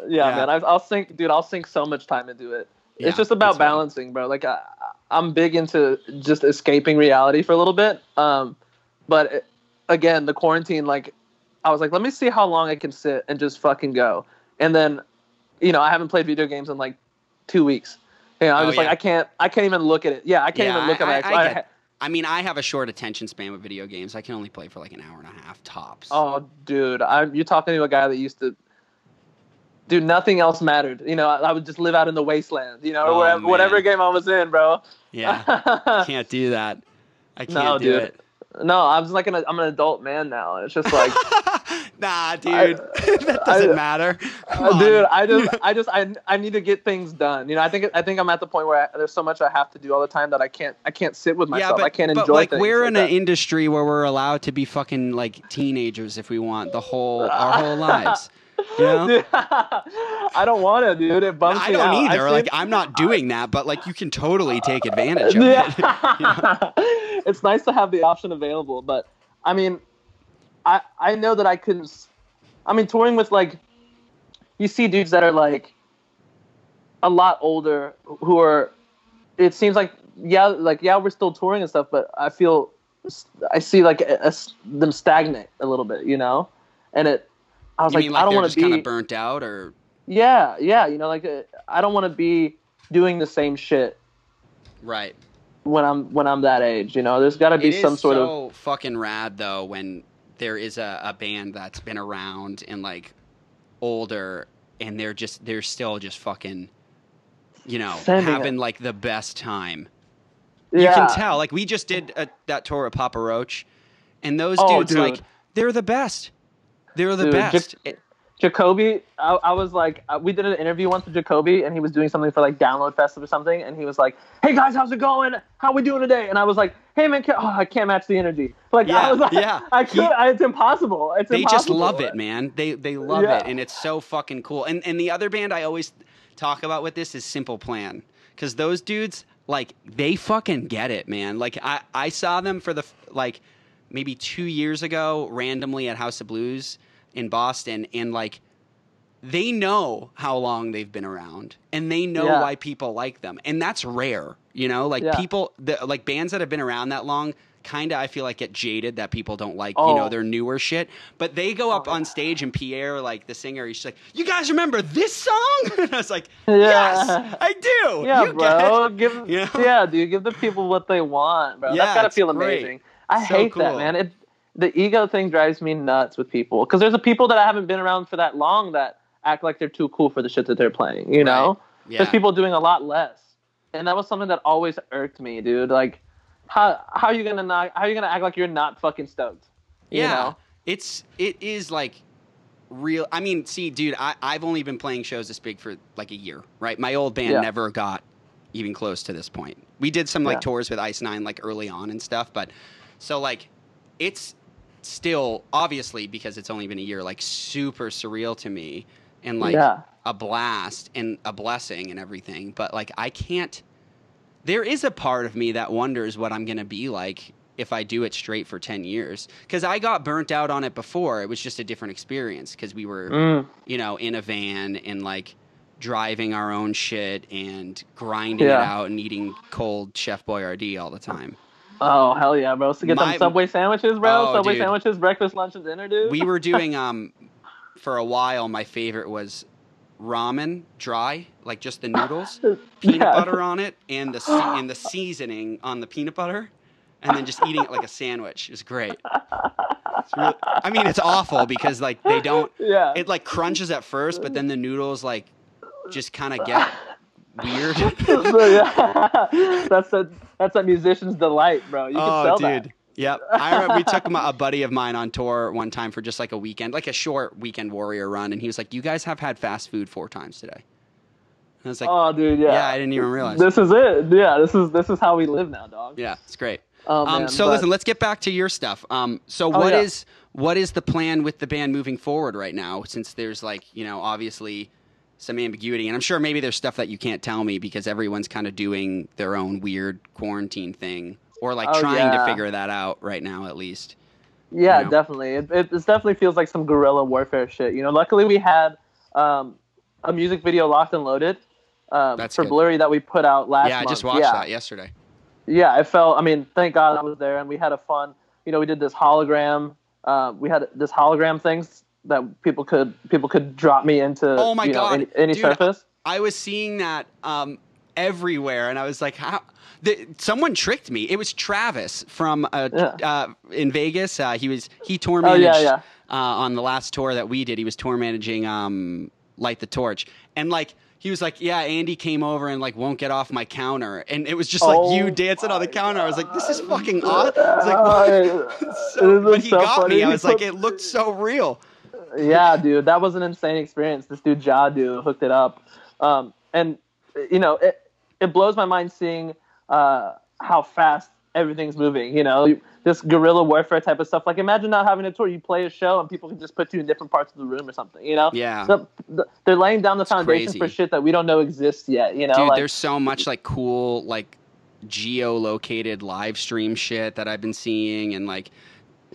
Yeah. man. I, I'll sink, dude. I'll sink so much time into it. Yeah, it's just about balancing, bro. Like I, I'm big into just escaping reality for a little bit. Um, but it, again, the quarantine, like, I was like, let me see how long I can sit and just fucking go. And then, you know, I haven't played video games in like two weeks. You know, I Oh, was like. I can't, I can't even look at it. Yeah, I can't Yeah, even look I- at my. I- I get- I mean, I have a short attention span with video games. I can only play for like an hour and a half tops. Oh, dude, I, you're talking to a guy that used to. Dude, nothing else mattered. You know, I, I would just live out in the wasteland. You know, Oh, whatever, whatever game I was in, bro. yeah, can't do that. I can't no, do dude. it. No, I'm just like an I'm an adult man now. It's just like, nah, dude, that doesn't matter. Come uh, dude. I just I just I, I need to get things done. You know, I think I think I'm at the point where I, there's so much I have to do all the time that I can't I can't sit with myself. I can't but, enjoy like we're like in that. an industry where we're allowed to be fucking like teenagers if we want the whole our whole lives. You know? Dude, I don't want to, dude. It bums I don't out. either. I've like I'm not doing that, but like you can totally take advantage of it. yeah. it's nice to have the option available, but I mean, I I know that I couldn't. I mean, touring with like, you see dudes that are like a lot older who are. It seems like yeah, like yeah, we're still touring and stuff, but I feel I see like a, a them stagnate a little bit, you know, and it. I was You like, mean I don't want to be kind of burnt out, or Yeah, yeah, you know, like uh, I don't want to be doing the same shit right? when I'm when I'm that age. You know, there's got to be some sort of so fucking rad though when there is a, a band that's been around and like older and they're just they're still just fucking you know Sending having it. like the best time. yeah. You can tell. Like we just did a, that tour of Papa Roach, and those Oh, dudes dude. like they're the best. They're the Dude, best. It- Jacoby, I, I was like, uh, we did an interview once with Jacoby, and he was doing something for like Download Fest or something, and he was like, "Hey guys, how's it going? How we doing today?" And I was like, "Hey man, can, oh, I can't match the energy." Like Yeah, I was like, yeah. I could, I, it's impossible. It's they just love it, man. They they love Yeah. it, and it's so fucking cool. And and the other band I always talk about with this is Simple Plan, because those dudes like they fucking get it, man. Like I I saw them for the like maybe two years ago randomly at House of Blues in Boston, and like they know how long they've been around and they know Yeah. why people like them and that's rare you know like Yeah. people the, like bands that have been around that long kind of i feel like get jaded that people don't like you Oh. know their newer shit but they go up on stage and pierre like the singer he's just like you guys remember this song and i was like yes i do Yeah, You bro. Give You know? yeah, dude. Give the people what they want, bro. Yeah, That's gotta feel great. amazing. I So hate cool. that, man. It the ego thing drives me nuts with people because there's a people that I haven't been around for that long that act like they're too cool for the shit that they're playing. You know, yeah there's people doing a lot less, and that was something that always irked me, dude. Like, how how are you gonna not? How are you gonna act like you're not fucking stoked? You yeah know? it's it is like real. I mean, see, dude, I, I've only been playing shows this big for like a year, right? My old band Yeah. never got even close to this point. We did some like Yeah. tours with Ice Nine like early on and stuff, but so like it's still obviously because it's only been a year, like super surreal to me and like Yeah. a blast and a blessing and everything. But like I can't. There is a part of me that wonders what I'm gonna be like if I do it straight for ten years. Because I got burnt out on it before. It was just a different experience because we were Mm. you know, in a van and like driving our own shit and grinding it out and eating cold Chef Boyardee all the time. Oh hell yeah, bro! So get My- them Subway sandwiches, bro. Oh, Subway dude. sandwiches, breakfast, lunch, and dinner, dude. We were doing um for a while my favorite was ramen dry, like just the noodles, peanut Yeah. butter on it and the and the seasoning on the peanut butter and then just eating it like a sandwich. It was great. Really- I mean, it's awful because like they don't yeah. it like crunches at first, but then the noodles like just kind of get weird. So, yeah. that's a that's a musician's delight, bro. You can oh, dude. that. Yep. I remember we took my, a buddy of mine on tour one time for just like a weekend, like a short weekend warrior run, and he was like, "You guys have had fast food four times today." And I was like, oh, dude, yeah. "Yeah, I didn't even realize." This is it. Yeah, this is this is how we live now, dog. yeah, it's great. Oh, um, man, so but- listen, let's get back to your stuff. Um, so oh, yeah. is what is the plan with the band moving forward right now? Since there's like you know obviously some ambiguity, and I'm sure maybe there's stuff that you can't tell me because everyone's kind of doing their own weird quarantine thing, or like Oh, trying to figure that out right now at least. Yeah, you know? definitely. It, it, it definitely feels like some guerrilla warfare shit. You know, luckily we had um, a music video locked and loaded um, for good. Blurry that we put out last yeah, I month. just watched yeah. that yesterday. Yeah, I felt. I mean, thank God I was there, and we had a fun. You know, we did this hologram. Uh, we had this hologram things that people could people could drop me into. Oh my you know, God, any, any dude, surface. I was seeing that um, everywhere, and I was like, "How?" The, someone tricked me. It was Travis from uh, Yeah. uh, in Vegas. Uh, he was he tour Oh, managed yeah, Uh, on the last tour that we did. He was tour managing um, Light the Torch, and like. He was like, "Yeah, Andy came over and like won't get off my counter, and it was just like Oh you dancing on the counter." I was like, "This is fucking odd." I was like, so, but he so got funny. me. I was like, it looked so real. Yeah, dude, that was an insane experience. This dude Jadu hooked it up, um, and you know, it it blows my mind seeing uh, how fast everything's moving. You know, this guerrilla warfare type of stuff. Like, imagine not having a tour. You play a show, and people can just put you in different parts of the room or something. You know? Yeah. So, th- they're laying down the foundation crazy. for shit that we don't know exists yet. You know, Dude, like, there's so much like cool like geolocated live stream shit that I've been seeing and like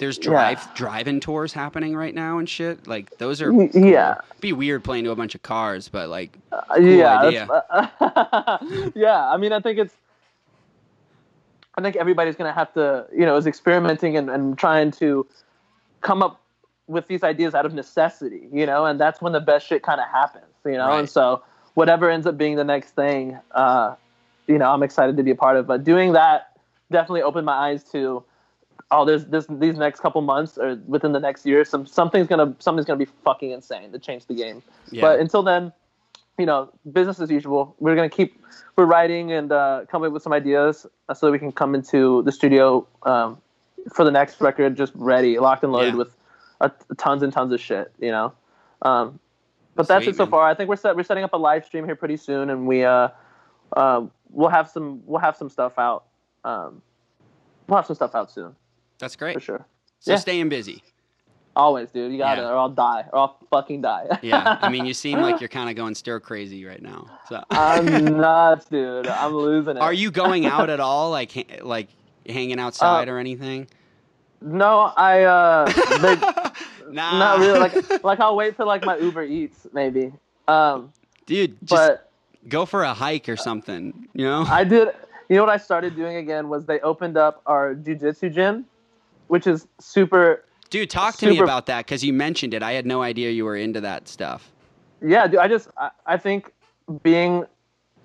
there's drive drive-in tours happening right now and shit. Like those are cool. yeah. Be weird playing to a bunch of cars, but like Uh, yeah, idea. that's- yeah. I mean, I think it's. I think everybody's gonna have to, you know, is experimenting and, and trying to come up with these ideas out of necessity, you know, and that's when the best shit kind of happens, you know. Right. And so, whatever ends up being the next thing, uh, you know, I'm excited to be a part of. But doing that definitely opened my eyes to, oh, there's this these next couple months or within the next year, some something's gonna something's gonna be fucking insane to change the game. yeah. But until then, you know, business as usual. We're gonna keep we're writing and uh, coming up with some ideas uh, so that we can come into the studio um, for the next record just ready, locked and loaded Yeah. with uh, tons and tons of shit. You know. Um, but that's Sweet, it so man. far. I think we're set, we're setting up a live stream here pretty soon, and we uh, uh, we'll have some we'll have some stuff out. Um, we'll have some stuff out soon That's great. for sure. So Yeah. staying busy. Always, dude. You gotta, Yeah. or I'll die, or I'll fucking die. Yeah. I mean, you seem like you're kind of going stir crazy right now. So I'm nuts, dude. I'm losing it. Are you going out at all like like hanging outside Uh, or anything? No, I uh, they, nah. not really. Like, like I'll wait for like my Uber Eats maybe. Um, Dude, just but go for a hike or something, you know? I did. You know what I started doing again was they opened up our jujitsu gym, which is super. Dude, talk to me about that because you mentioned it. I had no idea you were into that stuff. Yeah, dude. I just I, I think being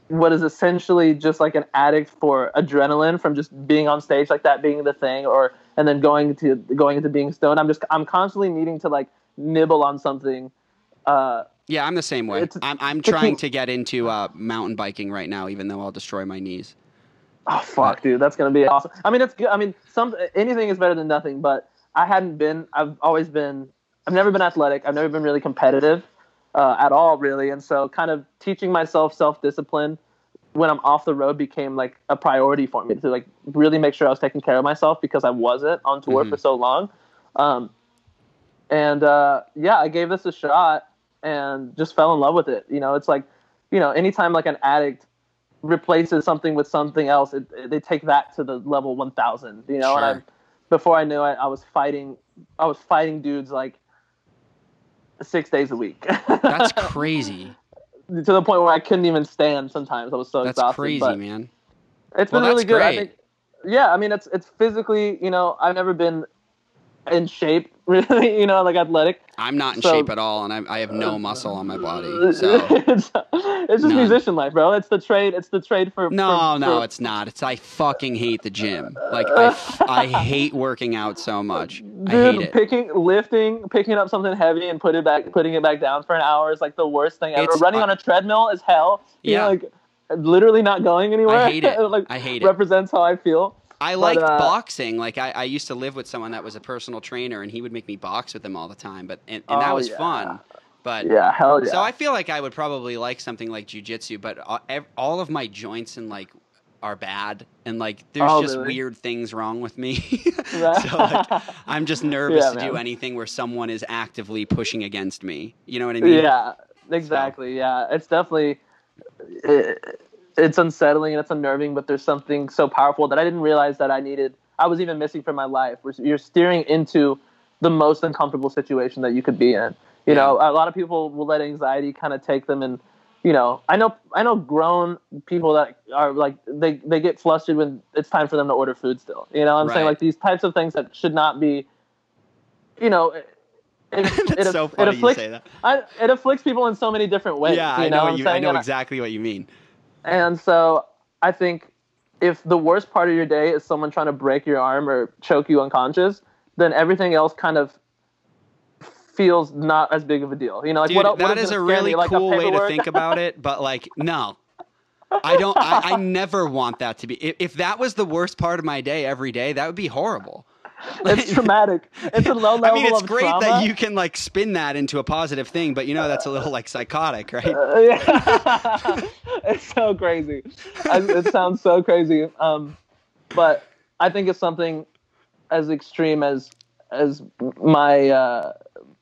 what is essentially just like an addict for adrenaline from just being on stage like that being the thing or and then going to going into being stoned i'm just i'm constantly needing to like nibble on something uh Yeah, I'm the same way. I'm, I'm trying to get into uh, mountain biking right now, even though I'll destroy my knees. Oh fuck, dude, that's gonna be awesome. I mean, it's good. I mean, some anything is better than nothing. But I hadn't been. I've always been I've never been athletic. I've never been really competitive uh, at all, really. And so, kind of teaching myself self discipline when I'm off the road became like a priority for me to like really make sure I was taking care of myself because I wasn't on tour Mhm. for so long. Um, and uh, yeah, I gave this a shot and just fell in love with it. You know, it's like, you know, anytime like an addict replaces something with something else, it, it- they take that to the level 1000, you know, and I, before I knew it, I was fighting, I was fighting dudes like six days a week. That's crazy. to the point where I couldn't even stand sometimes. I was so That's exhausted. crazy, but man. It's been really that's good. I think yeah, I mean it's it's physically, you know, I've never been in shape really, you know, like athletic. I'm not in So- shape at all, and I, I have no muscle on my body. So it's, it's just None. musician life, bro. It's the trade. It's the trade for no, for- no, for- it's not. It's I fucking hate the gym. Like I hate working out so much. I Dude, hate it. picking, lifting, picking up something heavy and put it back, putting it back down for an hour is like the worst thing ever. It's- Running on a treadmill is hell. You Yeah. know, like literally not going anywhere. I hate it. like I hate it. represents how I feel. I But, liked uh, boxing. Like I, I used to live with someone that was a personal trainer, and he would make me box with him all the time. But and, and that Oh, was yeah. fun. But Yeah, hell yeah. so I feel like I would probably like something like jujitsu. But all, all of my joints and like are bad, and like there's Oh, just really? weird things wrong with me. So like I'm just nervous Yeah, to do anything where someone is actively pushing against me. You know what I mean? Yeah, exactly. Yeah, it's definitely it, it's unsettling and it's unnerving, but there's something so powerful that I didn't realize that I needed. I was even missing from my life. You're steering into the most uncomfortable situation that you could be in. You know, a lot of people will let anxiety kind of take them and. You know, I know I know grown people that are like they, they get flustered when it's time for them to order food still. You know, what I'm saying like these types of things that should not be you know, it, it, so it funny you afflicts say that. I, it afflicts people in so many different ways. Yeah, you I know, know. What I'm you, I know exactly what you mean. And so I think if the worst part of your day is someone trying to break your arm or choke you unconscious, then everything else kind of feels not as big of a deal. You know, like Dude, what, what that is is a really? Like cool way to think about it, but like, no. I don't. I, I never want that to be. If, if that was the worst part of my day every day, that would be horrible. It's traumatic. It's a low level I mean, it's great trauma. that you can like spin that into a positive thing, but you know that's a little like psychotic, right? Uh, yeah. it's so crazy. I, it sounds so crazy. Um, but I think it's something as extreme as as my uh,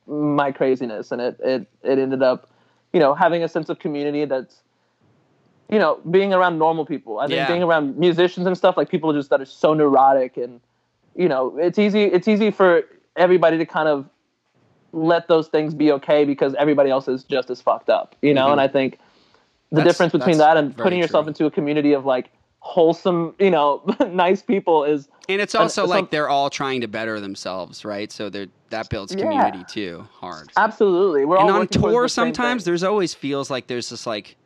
my craziness, and it, it it ended up, you know, having a sense of community that's, you know, being around normal people. I think Yeah. being around musicians and stuff like people just that are so neurotic and, you know, it's easy it's easy for everybody to kind of let those things be okay because everybody else is just as fucked up, you know. Mhm. And I think the That's- difference between that and putting yourself true. into a community of like wholesome, you know, nice people is And it's also some- like they're all trying to better themselves, right? So they're, that builds Yeah. community too, hard. absolutely. We're and all on tour the sometimes thing. there's always feels like there's this like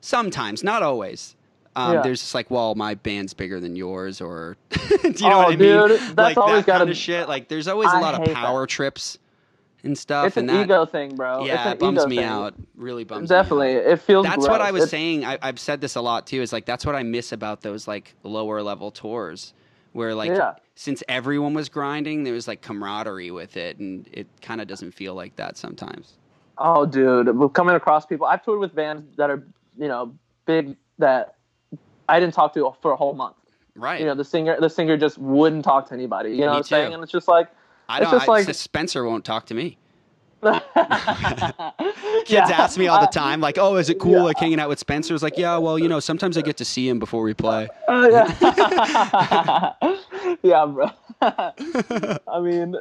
sometimes not always um, Yeah. there's just like well my band's bigger than yours or do you know Oh, what i mean that's like always that kind of shit like there's always a I lot of hate that. power trips and stuff It's and an that ego thing, bro. yeah it bums me thing. out really bums me out. Definitely, it feels. that's what i was It's- saying I, i've said this a lot too is like that's what i miss about those like lower level tours where like Yeah. since everyone was grinding there was like camaraderie with it and it kind of doesn't feel like that sometimes Oh, dude, coming across people. I've toured with bands that are, you know, big that I didn't talk to for a whole month. right You know, the singer, the singer just wouldn't talk to anybody. You know Me what I'm saying? And it's just like, I it's don't. just I, like- Spencer won't talk to me. kids Kids ask me all the time, like, "Oh, is it cool yeah. like hanging out with Spencer?" It's like, "Yeah, well, you know, sometimes I get to see him before we play." Uh, yeah. yeah, bro. I mean,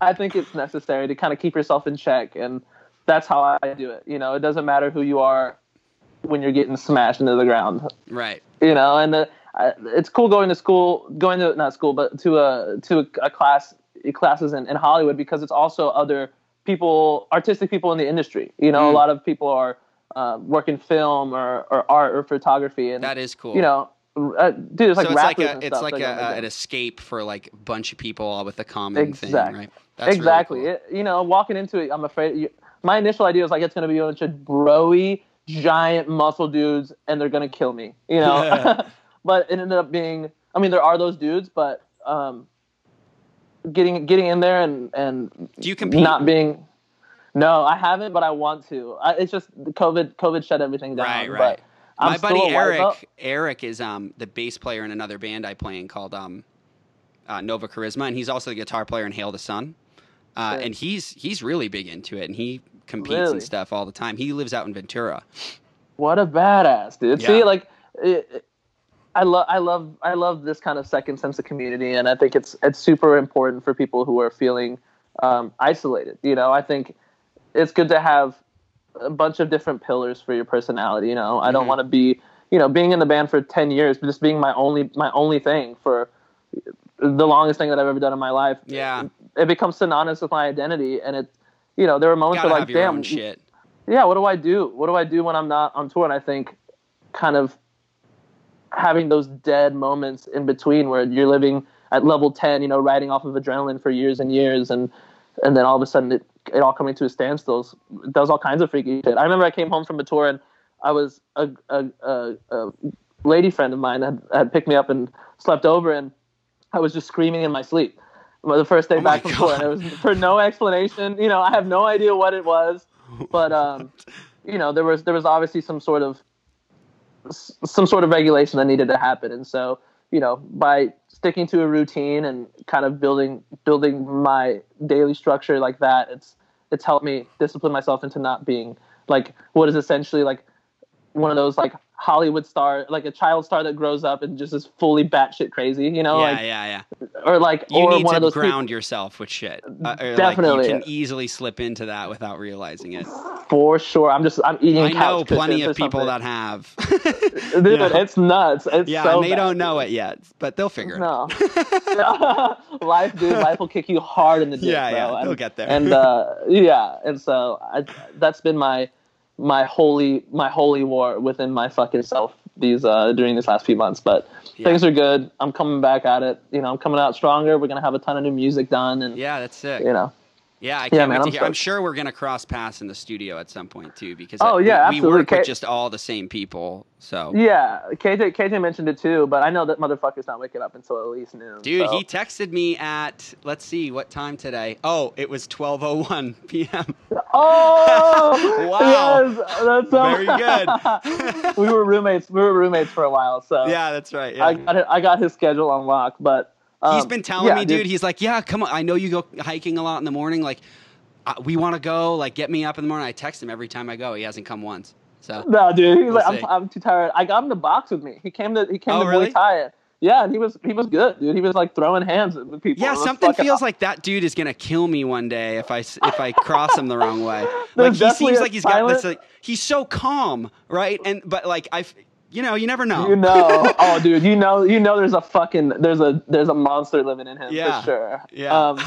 I think it's necessary to kind of keep yourself in check, and that's how I do it. You know, it doesn't matter who you are when you're getting smashed into the ground. Right. You know, and the, I, it's cool going to school, going to not school, but to a to a, a class classes in, in Hollywood because it's also other people, artistic people in the industry. You know, Mm. a lot of people are uh, working film or, or art or photography, and That is cool. you know, uh, dude, it's like so it's like a it's like a, go into a- it. an escape for like a bunch of people all with a common thing, right? That's really exactly. cool. It- you know, walking into it, I'm afraid. You, my initial idea was like it's gonna be a bunch of broy, giant muscle dudes, and they're gonna kill me. You know, but it ended up being. I mean, there are those dudes, but um, getting getting in there and and Do you compete? not being. No, I haven't, but I want to. I, it's just the COVID. COVID shut everything down. Right, right. But I'm My buddy a white belt. Eric, Eric is um the bass player in another band I play in called um uh, Nova Charisma, and he's also the guitar player in Hail the Sun. Uh, and he's he's really big into it, and he competes Really? and stuff all the time. He lives out in Ventura. What a badass, dude. Yeah. See, like, it, I love, I love, I love this kind of second sense of community, and I think it's it's super important for people who are feeling um, isolated. You know, I think it's good to have a bunch of different pillars for your personality. You know, I don't Mhm. want to be, you know, being in the band for ten years, but just being my only my only thing for the longest thing that I've ever done in my life. Yeah, It becomes synonymous with my identity, and it, you know, there were moments where like, damn, shit. yeah, what do I do? What do I do when I'm not on tour? And I think kind of having those dead moments in between where you're living at level 10, you know, riding off of adrenaline for years and years and and then all of a sudden it, it all coming to a standstill it does all kinds of freaky shit. I remember I came home from a tour and I was a, a, a, a lady friend of mine had, had picked me up and slept over and I was just screaming in my sleep. The first day Oh back from tour, and it was for no explanation. You know, I have no idea what it was, but um, you know, there was there was obviously some sort of some sort of regulation that needed to happen, and so you know, by sticking to a routine and kind of building building my daily structure like that, it's it's helped me discipline myself into not being like what is essentially like one of those like Hollywood star, like a child star that grows up and just is fully batshit crazy, you know, yeah, like yeah, yeah. or like You or need one to of those people- ground yourself with shit. Uh, Definitely. Like, you can easily slip into that without realizing it. for sure. I'm just I'm eating. I know plenty of people something. that have. Dude, it's nuts. It's yeah, so and they bad, don't know it yet, but they'll figure it No, out. life, dude, life will kick you hard in the dick, Yeah, yeah, bro. they'll get there. And uh, yeah, and so I, that's been my my holy my holy war within my fucking self these uh during these last few months. But Yeah. things are good. I'm coming back at it. You know, I'm coming out stronger. We're gonna have a ton of new music done, and Yeah, that's sick. you know, Yeah, I can't Yeah, wait man, to I'm hear. I'm sure we're gonna cross paths in the studio at some point too, because Oh, I- yeah, we, we absolutely. work with just all the same people. So, yeah. KJ KJ mentioned it too, but I know that motherfucker's not waking up until at least noon. dude, so. he texted me at let's see what time today. Oh, it was 12:01 p.m. Oh, oh! Wow. Yes, that's so Very good. we were roommates. We were roommates for a while, so yeah, that's right. Yeah. I got it, I got his schedule on lock. But um, He's been telling yeah, me, dude, He's like, yeah, come on. I know you go hiking a lot in the morning. Like, uh, we want to go. Like, get me up in the morning. I text him every time I go. He hasn't come once. So, no, dude. He's We'll like. I'm, I'm too tired. I got him to box with me. He came to he came Oh, to really? Muay Thai. Yeah, and he was he was good, dude. He was like throwing hands at people. yeah, something feels like that dude is gonna kill me one day if I if I cross him the wrong way. Like he seems like he's got this. Like, he's so calm, right? And but like I, you know, you never know. You know, oh, dude, you know, you know, there's a fucking, there's a, there's a monster living in him Yeah. for sure. Yeah. Um,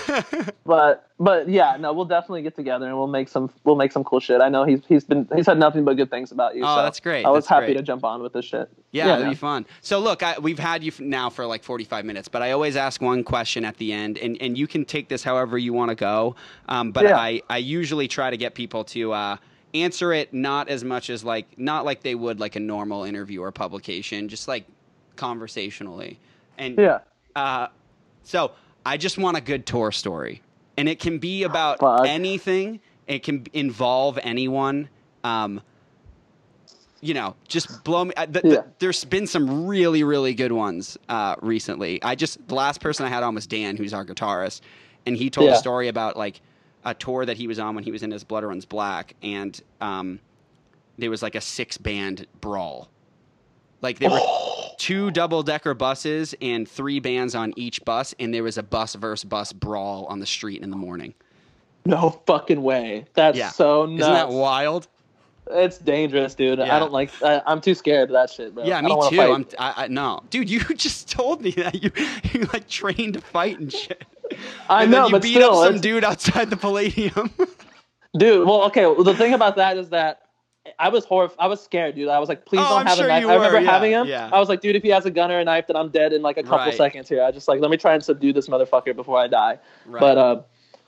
but, but yeah, no, we'll definitely get together and we'll make some, we'll make some cool shit. I know he's, he's been, he's had nothing but good things about you. Oh, so that's great. I was That's happy great. to jump on with this shit. Yeah, that'd man. be fun. So look, I, we've had you now for like 45 minutes, but I always ask one question at the end, and, and you can take this however you want to go. Um, but Yeah. I, I usually try to get people to uh, answer it not as much as like not like they would like a normal interview or publication, just like conversationally. And Yeah. uh, so I just want a good tour story, and it can be about Fuck. anything. It can involve anyone. Um, you know, just blow me. uh, th- th- Yeah. there's been some really, really good ones uh, recently. I just the last person I had on was Dan, who's our guitarist, and he told a story about like a tour that he was on when he was in his Blood Runs Black, and um, there was like a six band brawl. Like there were two double decker buses and three bands on each bus, and there was a bus versus bus brawl on the street in the morning. No fucking way. That's Yeah. so nuts. Isn't that wild? It's dangerous, dude. Yeah. I don't like, I, I'm too scared of that shit, bro. Yeah, me too. fight. I'm I, I no, dude. You just told me that you you like trained to fight and shit. I and know, you but beat still, up some dude outside the Palladium. Dude, well, okay. Well, the thing about that is that I was horrified. I was scared, dude. I was like, please Oh, don't I'm have sure a knife. I remember were, yeah, having him. yeah. I was like, dude, if he has a gun or a knife, then I'm dead in like a couple Right. seconds here. I just like let me try and subdue this motherfucker before I die. Right. But uh,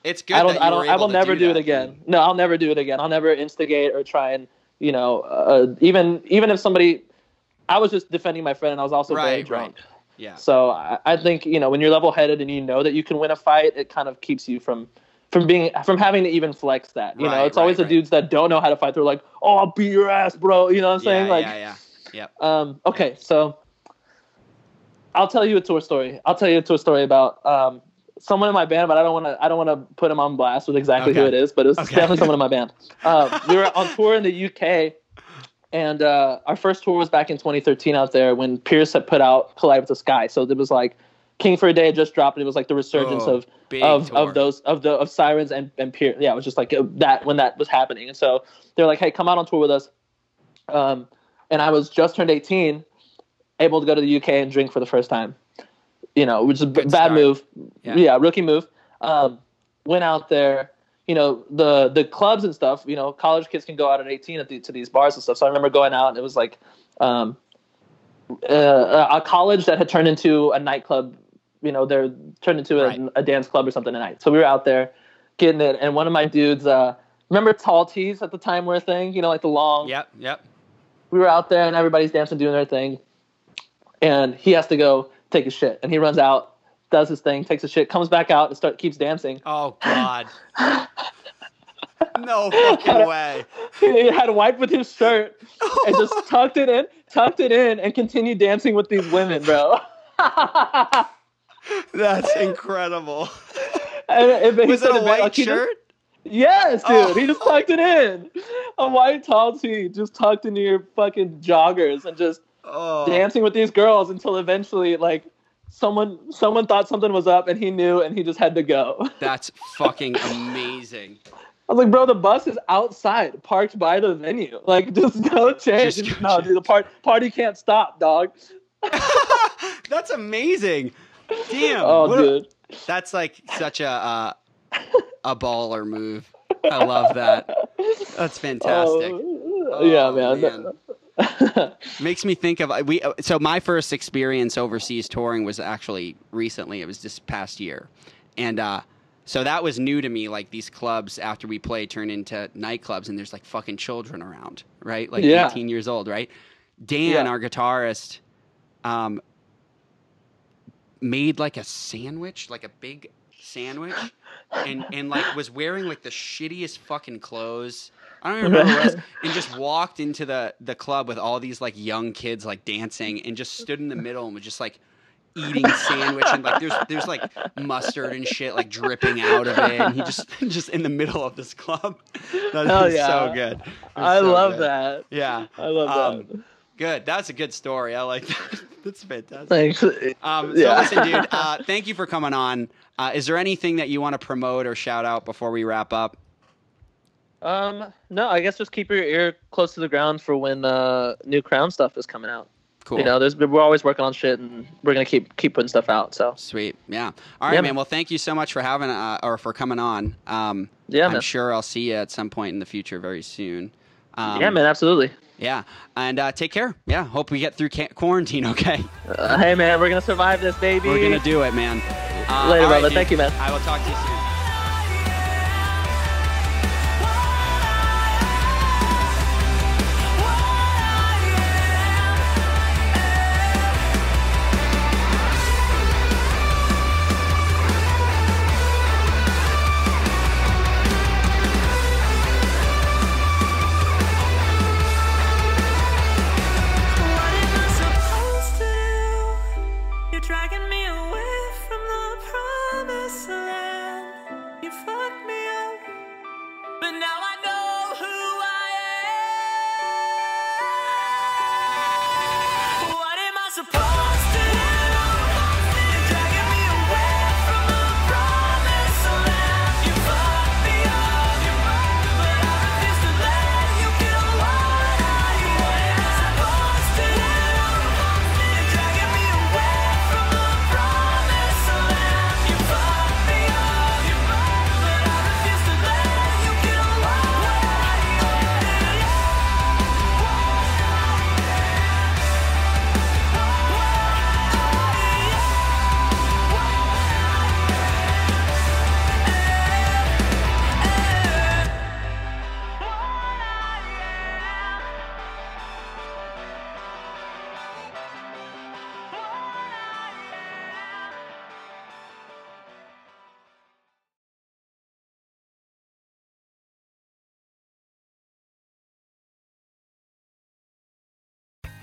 it's good. I don't. I don't. I will never do, that, it again. dude. No, I'll never do it again. I'll never instigate or try and you know, uh, even even if somebody, I was just defending my friend and I was also very drunk. right. Yeah. So I, I think you know when you're level headed and you know that you can win a fight, it kind of keeps you from from being from having to even flex that. You know, Right, it's always right, the dudes that don't know how to fight. They're like, "Oh, I'll beat your ass, bro." You know what I'm saying? yeah, like, yeah, yeah. Yep. um, okay, so I'll tell you a tour story. I'll tell you a tour story about um, someone in my band, but I don't want to. I don't want to put him on blast with exactly who it is, but it's Okay. definitely someone in my band. Uh, we were on tour in the UK, and uh, our first tour was back in 2013 out there when Pierce had put out "Collide with the Sky." So it was like King for a Day had just dropped, and it was like the resurgence Oh, of of, tour. of those of the of Sirens and and Pierce. Yeah, it was just like uh, that when that was happening, and so they're like, "Hey, come out on tour with us." Um, and I was just turned 18, able to go to the UK and drink for the first time. You know, which is a b- bad start. move. Yeah. Yeah. rookie move. Um, went out there. You know, the the clubs and stuff. You know, college kids can go out at 18 at the, to these bars and stuff. So I remember going out and it was like um, uh, a college that had turned into a nightclub. You know, they're turned into a, Right. a dance club or something at night. So we were out there getting it, and one of my dudes. Uh, remember tall tees at the time were a thing. You know, like the long Yep. Yep. we were out there and everybody's dancing, doing their thing. And he has to go take a shit. And he runs out, does his thing, takes a shit, comes back out and start keeps dancing. Oh God. no fucking way. he had wiped with his shirt and just tucked it in, tucked it in, and continued dancing with these women, bro. That's incredible. and, and Was it a white like, he just- shirt? yes, dude. Oh. He just tucked it in. A white tall tee just tucked into your fucking joggers and just Oh. dancing with these girls until eventually like someone someone thought something was up and he knew and he just had to go. That's fucking amazing. I was like, bro, the bus is outside, parked by the venue. Like, just go change. Just go no, change. dude, the part, party can't stop, dog. That's amazing. Damn. Oh, what a- dude. that's like such a uh, a baller move. I love that. That's fantastic. Oh, yeah, Oh, man. Makes me think of uh, we. uh, So my first experience overseas touring was actually recently. It was this past year, and uh, so that was new to me. Like these clubs after we play turn into nightclubs, and there's like fucking children around, right? Like Yeah. 18 years old, right? Dan, Yeah. our guitarist, um, made like a sandwich, like a big sandwich, and and like was wearing like the shittiest fucking clothes. I don't even remember what it was, and just walked into the the club with all these like young kids like dancing, and just stood in the middle and was just like eating sandwich and like there's there's like mustard and shit like dripping out of it, and he just just in the middle of this club. That Hell is yeah. so good. I so love good. that. Yeah, I love Um, that. good. That's a good story. I like that. That's fantastic. Thanks. Um, so Yeah. listen, dude. Uh, thank you for coming on. Uh, is there anything that you want to promote or shout out before we wrap up? Um, no, I guess just keep your ear close to the ground for when uh, new Crown stuff is coming out. Cool. You know, there's we're always working on shit, and we're gonna keep keep putting stuff out. So Sweet. Yeah. All right, Yeah, man. man. Well, thank you so much for having uh, or for coming on. Um, Yeah, I'm man. sure I'll see you at some point in the future very soon. Um, yeah, man, absolutely. Yeah. And uh, take care. Yeah. Hope we get through ca- quarantine. Okay. Uh, hey, man, we're gonna survive this, baby. We're gonna do it, man. Uh, Later, right, brother. dude. Thank you, man. I will talk to you soon.